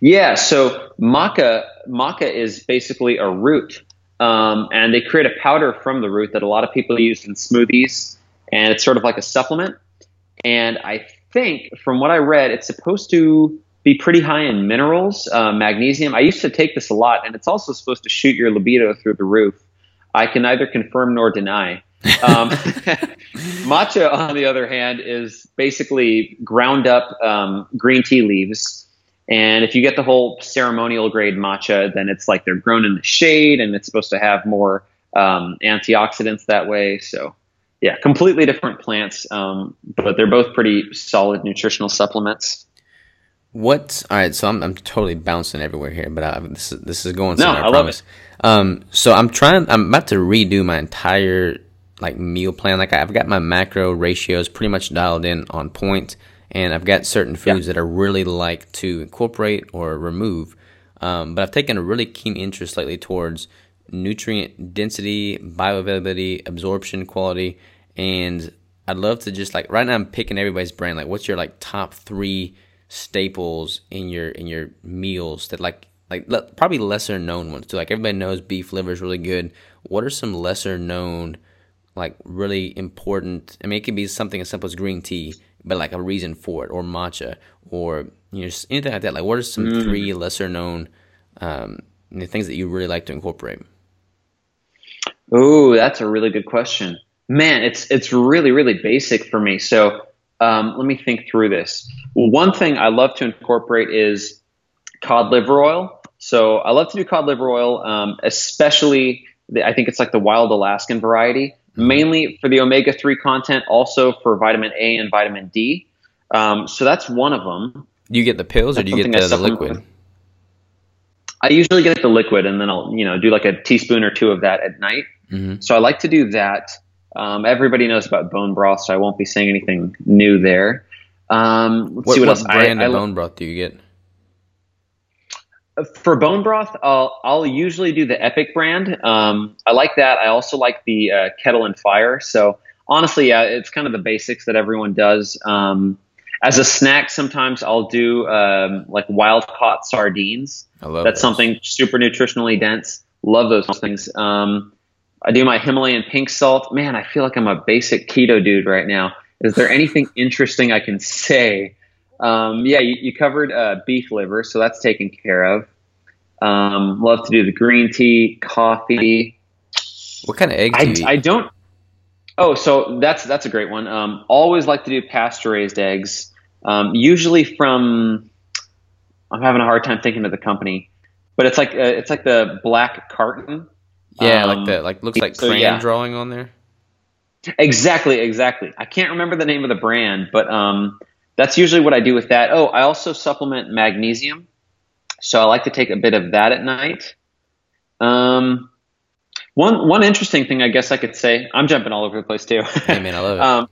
Yeah, so maca maca is basically a root, um, and they create a powder from the root that a lot of people use in smoothies, and it's sort of like a supplement. And I think, from what I read, it's supposed to be pretty high in minerals, uh, magnesium. I used to take this a lot, and it's also supposed to shoot your libido through the roof. I can neither confirm nor deny. um, [LAUGHS] matcha, on the other hand, is basically ground up um, green tea leaves and if you get the whole ceremonial grade matcha, then it's like they're grown in the shade and it's supposed to have more um, antioxidants that way. So, yeah, completely different plants, um, but they're both pretty solid nutritional supplements. What? All right, so I'm, I'm totally bouncing everywhere here, but I, this is this is going somewhere. No, I, I promise. Um, so I'm trying. I'm about to redo my entire like meal plan. Like I've got my macro ratios pretty much dialed in on point and I've got certain foods yeah. that I really like to incorporate or remove. Um, but I've taken a really keen interest lately towards nutrient density, bioavailability, absorption quality, and I'd love to just like right now I'm picking everybody's brain. Like, what's your like top three staples in your in your meals that like like le- probably lesser known ones too. Like everybody knows beef liver is really good. What are some lesser known like really important? I mean, it could be something as simple as green tea but like a reason for it, or matcha, or you know, anything like that. Like, what are some mm. three lesser known um, things that you really like to incorporate? Oh, that's a really good question. Man, it's it's really really basic for me. So um, let me think through this. One thing I love to incorporate is cod liver oil. So I love to do cod liver oil, um, especially the, I think it's like the wild Alaskan variety mainly for the omega 3 content, also for vitamin A and vitamin D. Um, so that's one of them. You get the pills or do you get the, the liquid? I usually get the liquid and then I'll, you know, do like a teaspoon or two of that at night. Mm-hmm. So I like to do that. Um, everybody knows about bone broth, so I won't be saying anything new there. Um, let's what, see what, what else. brand I, of I, bone broth do you get? For bone broth, I'll, I'll usually do the Epic brand. Um, I like that. I also like the uh, Kettle and Fire. So honestly, yeah, it's kind of the basics that everyone does. Um, as a snack, sometimes I'll do um, like wild caught sardines. I love That's those. something super nutritionally dense. Love those things. Um, I do my Himalayan pink salt. Man, I feel like I'm a basic keto dude right now. Is there anything interesting I can say? Um, yeah, you, you covered uh, beef liver, so that's taken care of. Um, love to do the green tea, coffee. What kind of eggs do I, I don't. Oh, so that's that's a great one. Um, always like to do pasture raised eggs. Um, usually from. I'm having a hard time thinking of the company, but it's like uh, it's like the black carton. Yeah, Um, like the like looks like so, crayon yeah. drawing on there. Exactly, exactly. I can't remember the name of the brand, but um, that's usually what I do with that. Oh, I also supplement magnesium, so I like to take a bit of that at night. Um, one one interesting thing I guess I could say. I'm jumping all over the place too. Hey man, I love it. [LAUGHS] Um,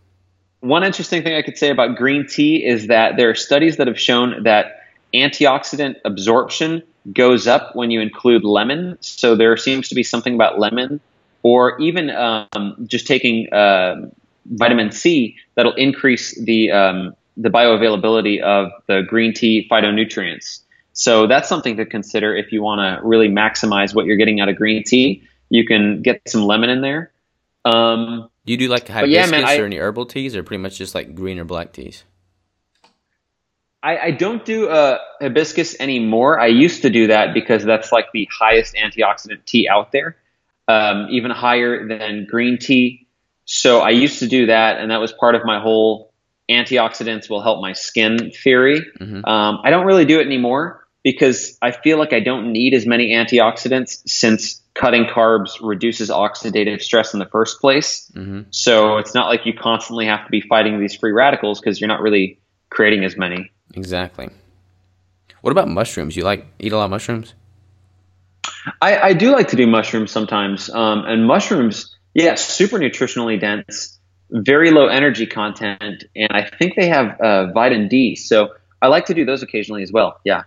one interesting thing I could say about green tea is that there are studies that have shown that antioxidant absorption goes up when you include lemon. So there seems to be something about lemon, or even um, just taking uh, vitamin C that'll increase the um, the bioavailability of the green tea phytonutrients. So that's something to consider if you want to really maximize what you're getting out of green tea. You can get some lemon in there. Um, Do you do like hibiscus yeah, man, I- or any herbal teas, or pretty much just like green or black teas? I, I don't do uh, hibiscus anymore. I used to do that because that's like the highest antioxidant tea out there, um, even higher than green tea. So I used to do that, and that was part of my whole antioxidants will help my skin theory. Mhm. Um, I don't really do it anymore because I feel like I don't need as many antioxidants since cutting carbs reduces oxidative stress in the first place. hmm So it's not like you constantly have to be fighting these free radicals because you're not really creating as many. Exactly. What about mushrooms? You like eat a lot of mushrooms? I, I do like to do mushrooms sometimes. Um, and mushrooms, yeah, super nutritionally dense, very low energy content, and I think they have uh, vitamin D. So I like to do those occasionally as well. Yeah.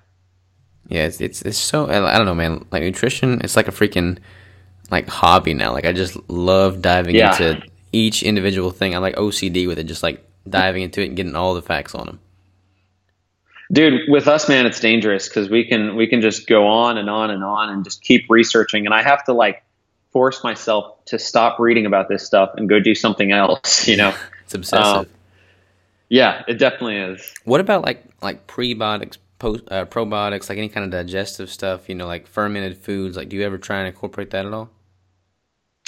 Yeah, it's it's, it's so I don't know, man. Like nutrition, it's like a freaking like hobby now. Like I just love diving Yeah. into each individual thing. I'm like OCD with it, just like diving into it and getting all the facts on them. Dude, with us, man, it's dangerous because we can we can just go on and on and on and just keep researching, and I have to like force myself to stop reading about this stuff and go do something else. You know? [LAUGHS] It's obsessive. Um, yeah, it definitely is. what about like like prebiotics, post, uh, probiotics, like any kind of digestive stuff? You know, like fermented foods. Like, do you ever try and incorporate that at all?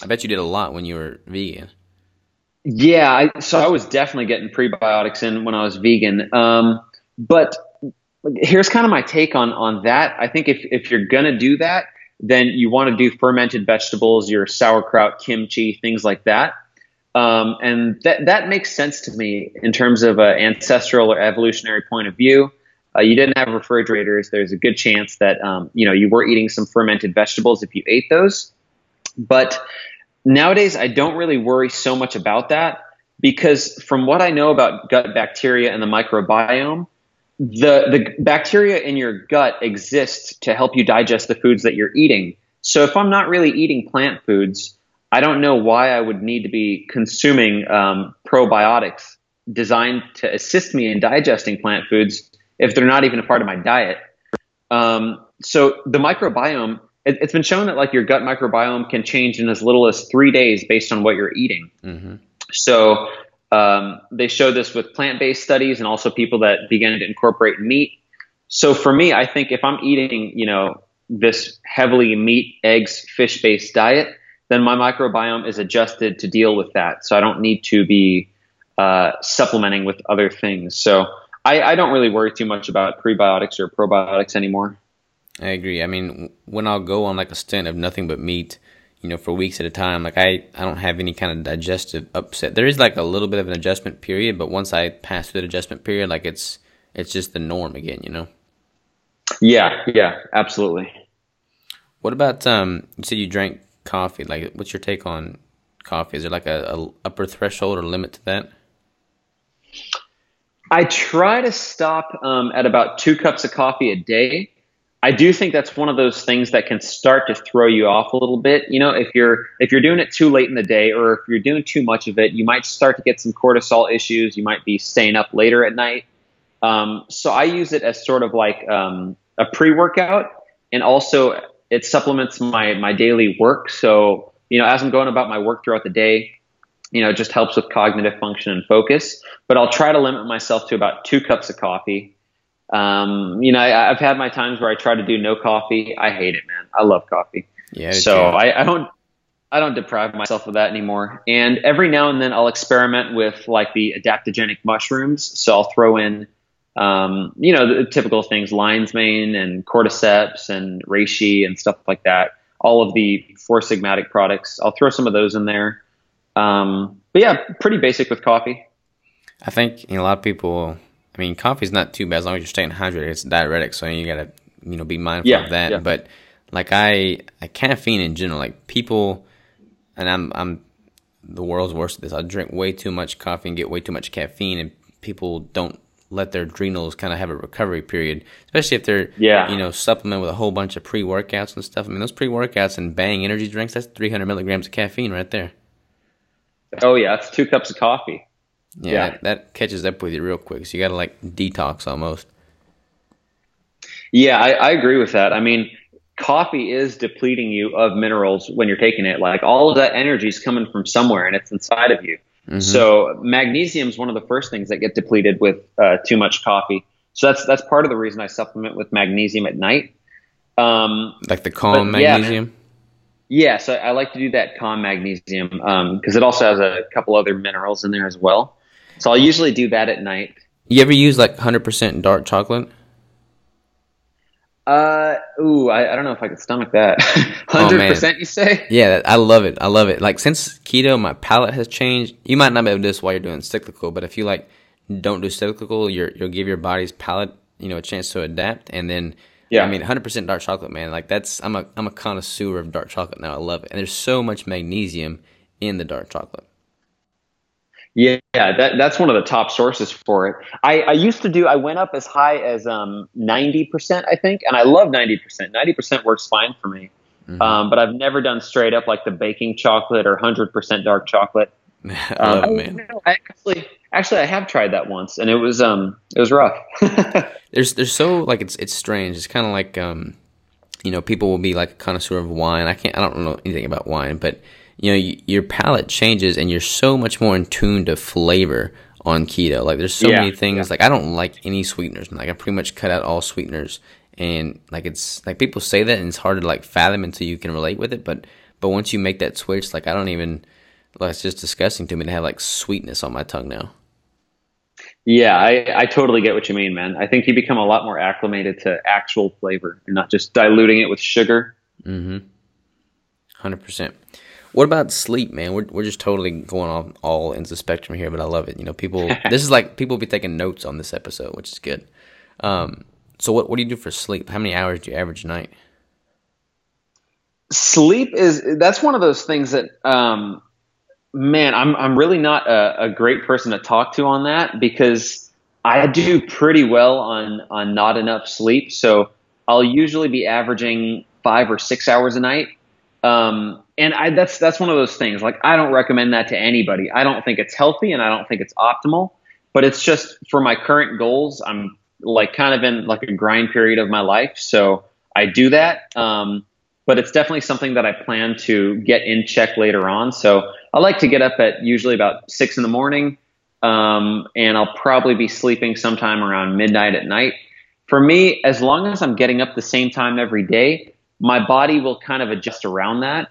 I bet you did a lot when you were vegan. Yeah, I, so I was definitely getting prebiotics in when I was vegan. Um, but here's kind of my take on on that. I think if if you're gonna do that, then you want to do fermented vegetables, your sauerkraut, kimchi, things like that. Um, and that that makes sense to me in terms of an ancestral or evolutionary point of view. Uh, you didn't have refrigerators. There's a good chance that um, you know you were eating some fermented vegetables if you ate those. But nowadays, I don't really worry so much about that because from what I know about gut bacteria and the microbiome, the the bacteria in your gut exist to help you digest the foods that you're eating. So if I'm not really eating plant foods, I don't know why I would need to be consuming um, probiotics designed to assist me in digesting plant foods if they're not even a part of my diet. Um, so the microbiome, it, it's been shown that like your gut microbiome can change in as little as three days based on what you're eating. hmm So um, they show this with plant-based studies and also people that began to incorporate meat. So for me, I think if I'm eating, you know, this heavily meat, eggs, fish-based diet, then my microbiome is adjusted to deal with that. So I don't need to be uh, supplementing with other things. So I, I don't really worry too much about prebiotics or probiotics anymore. I agree. I mean, when I'll go on like a stint of nothing but meat, you know, for weeks at a time, like I, I don't have any kind of digestive upset. There is like a little bit of an adjustment period, but once I pass through the adjustment period, like it's it's just the norm again, you know. Yeah, yeah, absolutely. What about um? You said you drank coffee. Like, what's your take on coffee? Is there like a, a upper threshold or limit to that? I try to stop um, at about two cups of coffee a day. I do think that's one of those things that can start to throw you off a little bit. You know, if you're if you're doing it too late in the day, or if you're doing too much of it, you might start to get some cortisol issues. You might be staying up later at night. Um, so I use it as sort of like um, a pre-workout, and also it supplements my my daily work. So you know, as I'm going about my work throughout the day, you know, it just helps with cognitive function and focus. But I'll try to limit myself to about two cups of coffee. Um, you know, I, I've had my times where I try to do no coffee. I hate it, man. I love coffee. Yeah. So. I, I don't I don't deprive myself of that anymore. And every now and then I'll experiment with like the adaptogenic mushrooms. So I'll throw in um, you know, the typical things, lion's mane and cordyceps and reishi and stuff like that. all of the Four Sigmatic products. I'll throw some of those in there. Um, but yeah, pretty basic with coffee. I think you know, a lot of people. I mean, coffee's not too bad as long as you're staying hydrated. It's diuretic, so you gotta you know be mindful Yeah, of that. yeah. But like I, I caffeine in general, like people, and I'm I'm the world's worst at this. I drink way too much coffee and get way too much caffeine, and people don't let their adrenals kind of have a recovery period, especially if they're Yeah. you know supplement with a whole bunch of pre workouts and stuff. I mean, those pre workouts and Bang energy drinks, that's 300 milligrams of caffeine right there. Oh yeah, it's two cups of coffee. Yeah, Yeah. That, that catches up with you real quick. So you got to like detox almost. Yeah, I, I agree with that. I mean, coffee is depleting you of minerals when you're taking it. Like all of that energy is coming from somewhere and it's inside of you. So magnesium is one of the first things that get depleted with uh, too much coffee. So that's that's part of the reason I supplement with magnesium at night. Um, Like the calm But, yeah. magnesium. yeah, so I like to do that calm magnesium because it also has a couple other minerals in there as well. So I'll usually do that at night. You ever use like 100% dark chocolate? Uh, ooh, I, I don't know if I could stomach that. [LAUGHS] Oh, Hundred man. percent, you say? Yeah, I love it. I love it. Like since keto, my palate has changed. You might not be able to do this while you're doing cyclical, but if you like don't do cyclical, you're, you'll give your body's palate, you know, a chance to adapt. And then, Yeah. I mean, 100% dark chocolate, man. Like that's I'm a I'm a connoisseur of dark chocolate now. I love it. And there's so much magnesium in the dark chocolate. Yeah, that that's one of the top sources for it. I, I used to do. I went up as high as um ninety percent, I think, and I love ninety percent. Ninety percent works fine for me. Um, but I've never done straight up like the baking chocolate or hundred percent dark chocolate. [LAUGHS] I Um, it, man. no, I actually, actually, I have tried that once, and it was um, it was rough. [LAUGHS] there's there's so like it's it's strange. It's kind of like um, you know, people will be like a connoisseur of wine. I can't, I don't know anything about wine, but you know, y- your palate changes and you're so much more in tune to flavor on keto. Like there's so Yeah, many things. Like I don't like any sweeteners. Like I pretty much cut out all sweeteners. And like it's like people say that and it's hard to like fathom until you can relate with it. But but once you make that switch, like I don't even like it's just disgusting to me to have like sweetness on my tongue now. yeah, I, I totally get what you mean, man. I think you become a lot more acclimated to actual flavor and not just diluting it with sugar. Mm-hmm. Hundred percent. What about sleep, man? We're we're just totally going on all ends of the spectrum here, but I love it. You know, people. [LAUGHS] this is like people be taking notes on this episode, which is good. Um, so what what do you do for sleep? How many hours do you average a night? sleep is that's one of those things that um man i'm i'm really not a, a great person to talk to on that because i do pretty well on on not enough sleep so i'll usually be averaging five or six hours a night um and i that's that's one of those things like i don't recommend that to anybody i don't think it's healthy and i don't think it's optimal but it's just for my current goals i'm like kind of in like a grind period of my life so i do that um but it's definitely something that I plan to get in check later on. So I like to get up at usually about six in the morning, um, and I'll probably be sleeping sometime around midnight at night. For me, as long as I'm getting up the same time every day, my body will kind of adjust around that.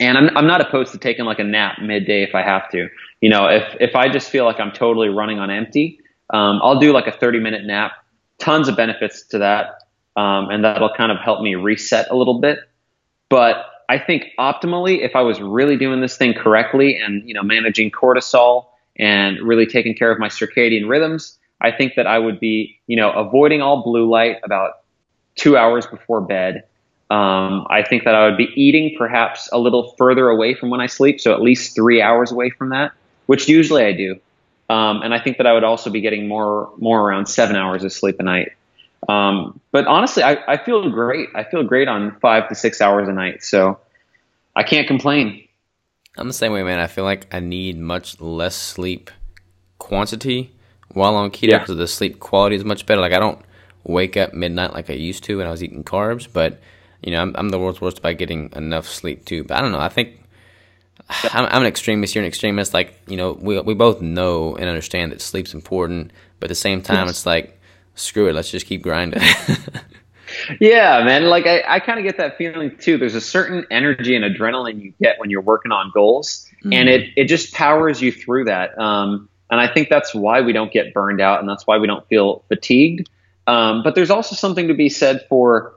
And I'm, I'm not opposed to taking like a nap midday if I have to. You know, if, if I just feel like I'm totally running on empty, um, I'll do like a 30 minute nap. Tons of benefits to that. Um, and that'll kind of help me reset a little bit. But I think optimally, if I was really doing this thing correctly and you know managing cortisol and really taking care of my circadian rhythms, I think that I would be you know avoiding all blue light about two hours before bed. Um, I think that I would be eating perhaps a little further away from when I sleep, so at least three hours away from that, which usually I do. Um, and I think that I would also be getting more more around seven hours of sleep a night. Um, but honestly, I, I feel great. I feel great on five to six hours a night. So I can't complain. I'm the same way, man. I feel like I need much less sleep quantity while on keto Yeah. because the sleep quality is much better. Like I don't wake up midnight like I used to when I was eating carbs, but you know I'm, I'm the world's worst by getting enough sleep too. But I don't know. I think I'm, I'm an extremist. You're an extremist. Like you know, we we both know and understand that sleep's important, but at the same time, it's like screw it. Let's just keep grinding. [LAUGHS] Yeah, man. Like I, I kind of get that feeling too. There's a certain energy and adrenaline you get when you're working on goals, and it it just powers you through that. Um, and I think that's why we don't get burned out, and that's why we don't feel fatigued. Um, but there's also something to be said for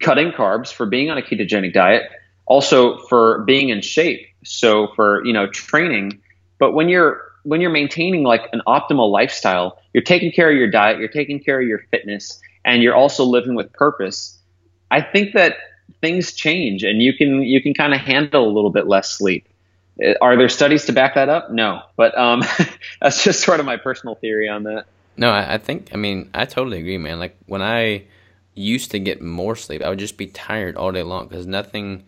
cutting carbs, for being on a ketogenic diet, also for being in shape. So for, you know, training. But when you're when you're maintaining like an optimal lifestyle, you're taking care of your diet, you're taking care of your fitness, and you're also living with purpose. I think that things change and you can you can kind of handle a little bit less sleep. Uh, are there studies to back that up? No, but um, [LAUGHS] that's just sort of my personal theory on that. No, I, I think I mean I totally agree, man. Like when I used to get more sleep, I would just be tired all day long because nothing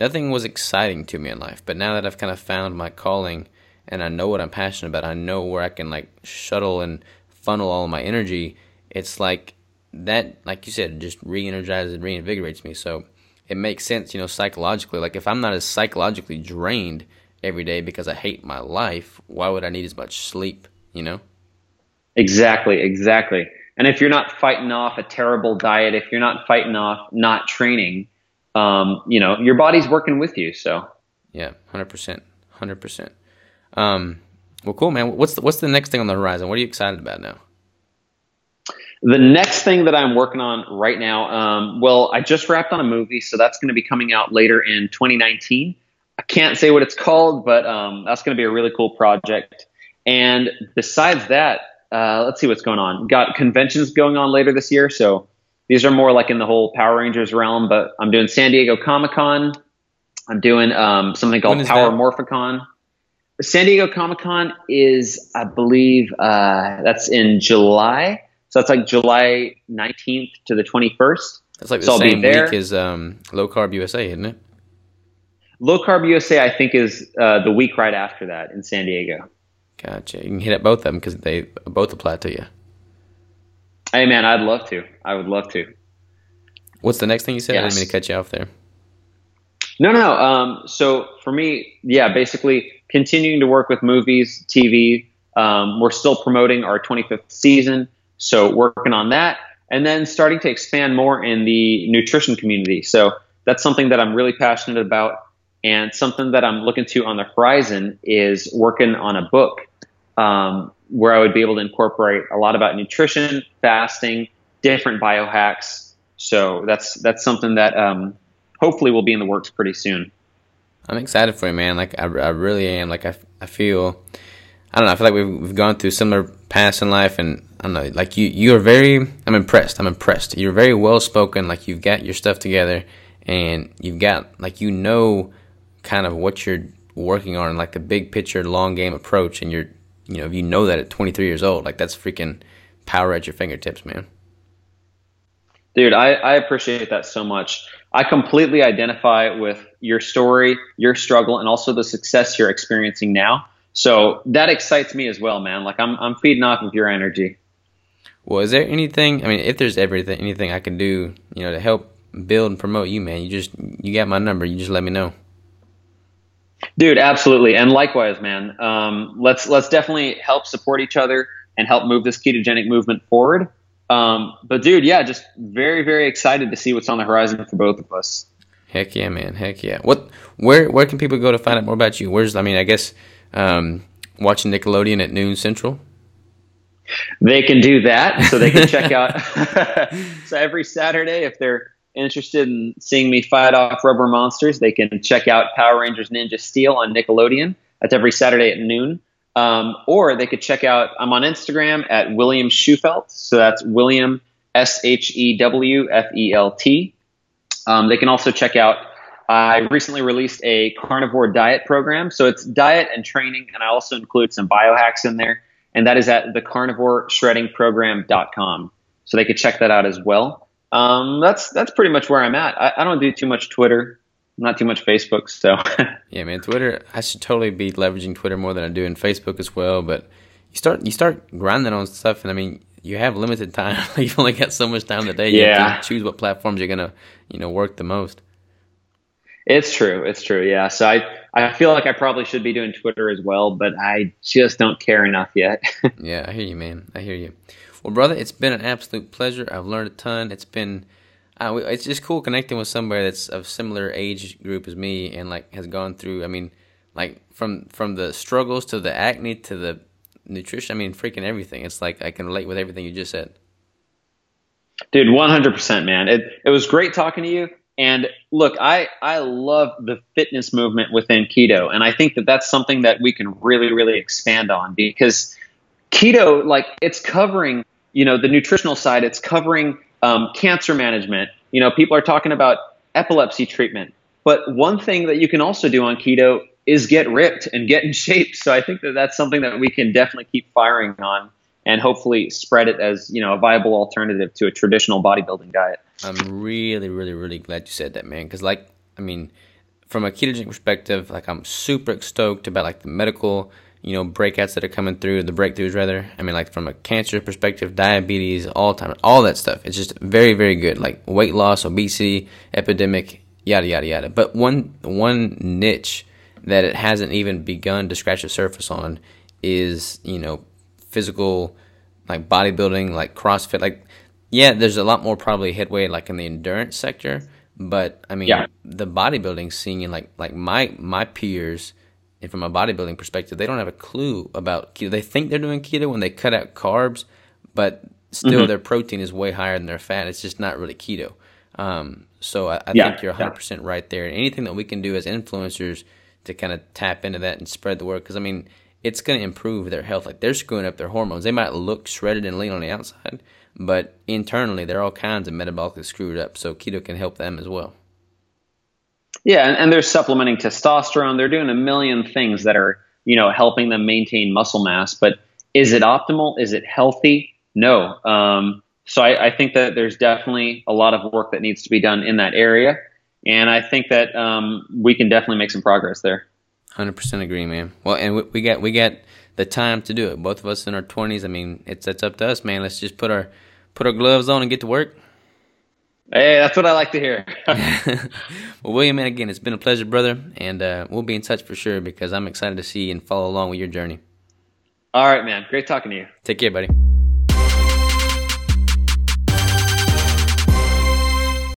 nothing was exciting to me in life. But now that I've kind of found my calling and I know what I'm passionate about, I know where I can like shuttle and funnel all my energy. It's like that, like you said, just re-energizes and reinvigorates me. So it makes sense, you know, psychologically. Like if I'm not as psychologically drained every day because I hate my life, why would I need as much sleep? You know? Exactly, exactly. And if you're not fighting off a terrible diet, if you're not fighting off not training, um, you know, your body's working with you. So yeah, hundred percent, hundred percent. Um, well, cool, man. What's the, what's the next thing on the horizon? What are you excited about now? The next thing that I'm working on right now, um, well, I just wrapped on a movie, so that's going to be coming out later in 2019. I can't say what it's called, but um, that's going to be a really cool project. And besides that, uh, let's see what's going on. Got conventions going on later this year, so these are more like in the whole Power Rangers realm. But I'm doing San Diego Comic Con. I'm doing um, something called Power that? Morphicon. San Diego Comic Con is, I believe, uh, that's in July. So that's like July 19th to the 21st. That's like the so same week as um, Low Carb USA, isn't it? Low Carb USA, I think, is uh, the week right after that in San Diego. Gotcha. You can hit at both of them because they both apply to you. Hey, man, I'd love to. I would love to. What's the next thing you said? Yes. I didn't mean to cut you off there. No, no, no. Um, so for me, yeah, basically continuing to work with movies, TV. Um, we're still promoting our 25th season, so working on that, and then starting to expand more in the nutrition community. So that's something that I'm really passionate about, and something that I'm looking to on the horizon is working on a book um, where I would be able to incorporate a lot about nutrition, fasting, different biohacks. So that's that's something that um, hopefully will be in the works pretty soon. I'm excited for you, man. Like I, I really am. Like I, I feel, I don't know. I feel like we've, we've gone through similar paths in life, and I don't know. Like you, you are very. I'm impressed. I'm impressed. You're very well spoken. Like you've got your stuff together, and you've got like you know, kind of what you're working on, like the big picture, long game approach, and you're, you know, if you know that at 23 years old, like that's freaking power at your fingertips, man. Dude, I, I appreciate that so much. I completely identify with your story, your struggle, and also the success you're experiencing now. So that excites me as well, man. Like I'm, I'm feeding off of your energy. Well, is there anything? I mean, if there's everything, anything I can do, you know, to help build and promote you, man, you just you got my number. You just let me know. Dude, absolutely, and likewise, man. Um, let's let's definitely help support each other and help move this ketogenic movement forward. Um, but dude, yeah, just very, very excited to see what's on the horizon for both of us. Heck yeah, man. Heck yeah. What? Where? Where can people go to find out more about you? Where's? I mean, I guess um, watching Nickelodeon at noon central. They can do that, so they can check [LAUGHS] out. [LAUGHS] so every Saturday, if they're interested in seeing me fight off rubber monsters, they can check out Power Rangers Ninja Steel on Nickelodeon. That's every Saturday at noon. Um, or they could check out, I'm on Instagram at William Shewfelt. So that's William S H E W F E L T. Um, they can also check out, I recently released a carnivore diet program. So it's diet and training, and I also include some biohacks in there. And that is at the carnivore shredding thecarnivoreshreddingprogram.com. So they could check that out as well. Um, that's that's pretty much where I'm at. I, I don't do too much Twitter not too much Facebook. So [LAUGHS] yeah, man, Twitter. I should totally be leveraging Twitter more than I do in Facebook as well. But you start you start grinding on stuff, and I mean, you have limited time. [LAUGHS] You've only got so much time in the day. You yeah. have to choose what platforms you're gonna you know work the most. It's true. It's true. Yeah. So I I feel like I probably should be doing Twitter as well, but I just don't care enough yet. [LAUGHS] yeah, I hear you, man. I hear you. Well, brother, it's been an absolute pleasure. I've learned a ton. It's been uh, it's just cool connecting with somebody that's of similar age group as me and like has gone through. I mean, like from from the struggles to the acne to the nutrition. I mean, freaking everything. It's like I can relate with everything you just said. Dude, one hundred percent, man. It it was great talking to you, and look, I, I love the fitness movement within keto. And I think that that's something that we can really, really expand on because keto, like it's covering, you know, the nutritional side, it's covering um, cancer management. You know, people are talking about epilepsy treatment. But one thing that you can also do on keto is get ripped and get in [LAUGHS] shape. So I think that that's something that we can definitely keep firing on and hopefully spread it as you know a viable alternative to a traditional bodybuilding diet. I'm really, really, really glad you said that, man. Because like, I mean, from a ketogenic perspective, like I'm super stoked about like the medical, you know, breakouts that are coming through, the breakthroughs rather. I mean, like from a cancer perspective, diabetes, all time, all that stuff. It's just very, very good. Like weight loss, obesity, epidemic, yada yada yada. But one one niche that it hasn't even begun to scratch the surface on is you know physical, like bodybuilding, like CrossFit. Like, yeah, there's a lot more probably headway like in the endurance sector, but I mean, yeah. the bodybuilding scene, like like my my peers, and from a bodybuilding perspective, they don't have a clue about keto. They think they're doing keto when they cut out carbs, but still mm-hmm. their protein is way higher than their fat. It's just not really keto. Um, so I, I yeah, think you're 100 yeah. percent right there. anything that we can do as influencers to kind of tap into that and spread the word, because I mean, it's going to improve their health. Like they're screwing up their hormones. They might look shredded and lean on the outside, but internally they're all kinds of metabolically screwed up. So keto can help them as well. Yeah, and, and they're supplementing testosterone. They're doing a million things that are you know helping them maintain muscle mass. But is it optimal? Is it healthy? No. Um, so I, I, think that there's definitely a lot of work that needs to be done in that area, and I think that um, we can definitely make some progress there. Hundred percent agree, man. Well, and we, we got we got the time to do it. Both of us in our twenties. I mean, it's up to us, man. Let's just put our put our gloves on and get to work. Hey, that's what I like to hear. [LAUGHS] [LAUGHS] well, William, man, again, it's been a pleasure, brother, and uh, we'll be in touch for sure because I'm excited to see and follow along with your journey. All right, man. Great talking to you. Take care, buddy.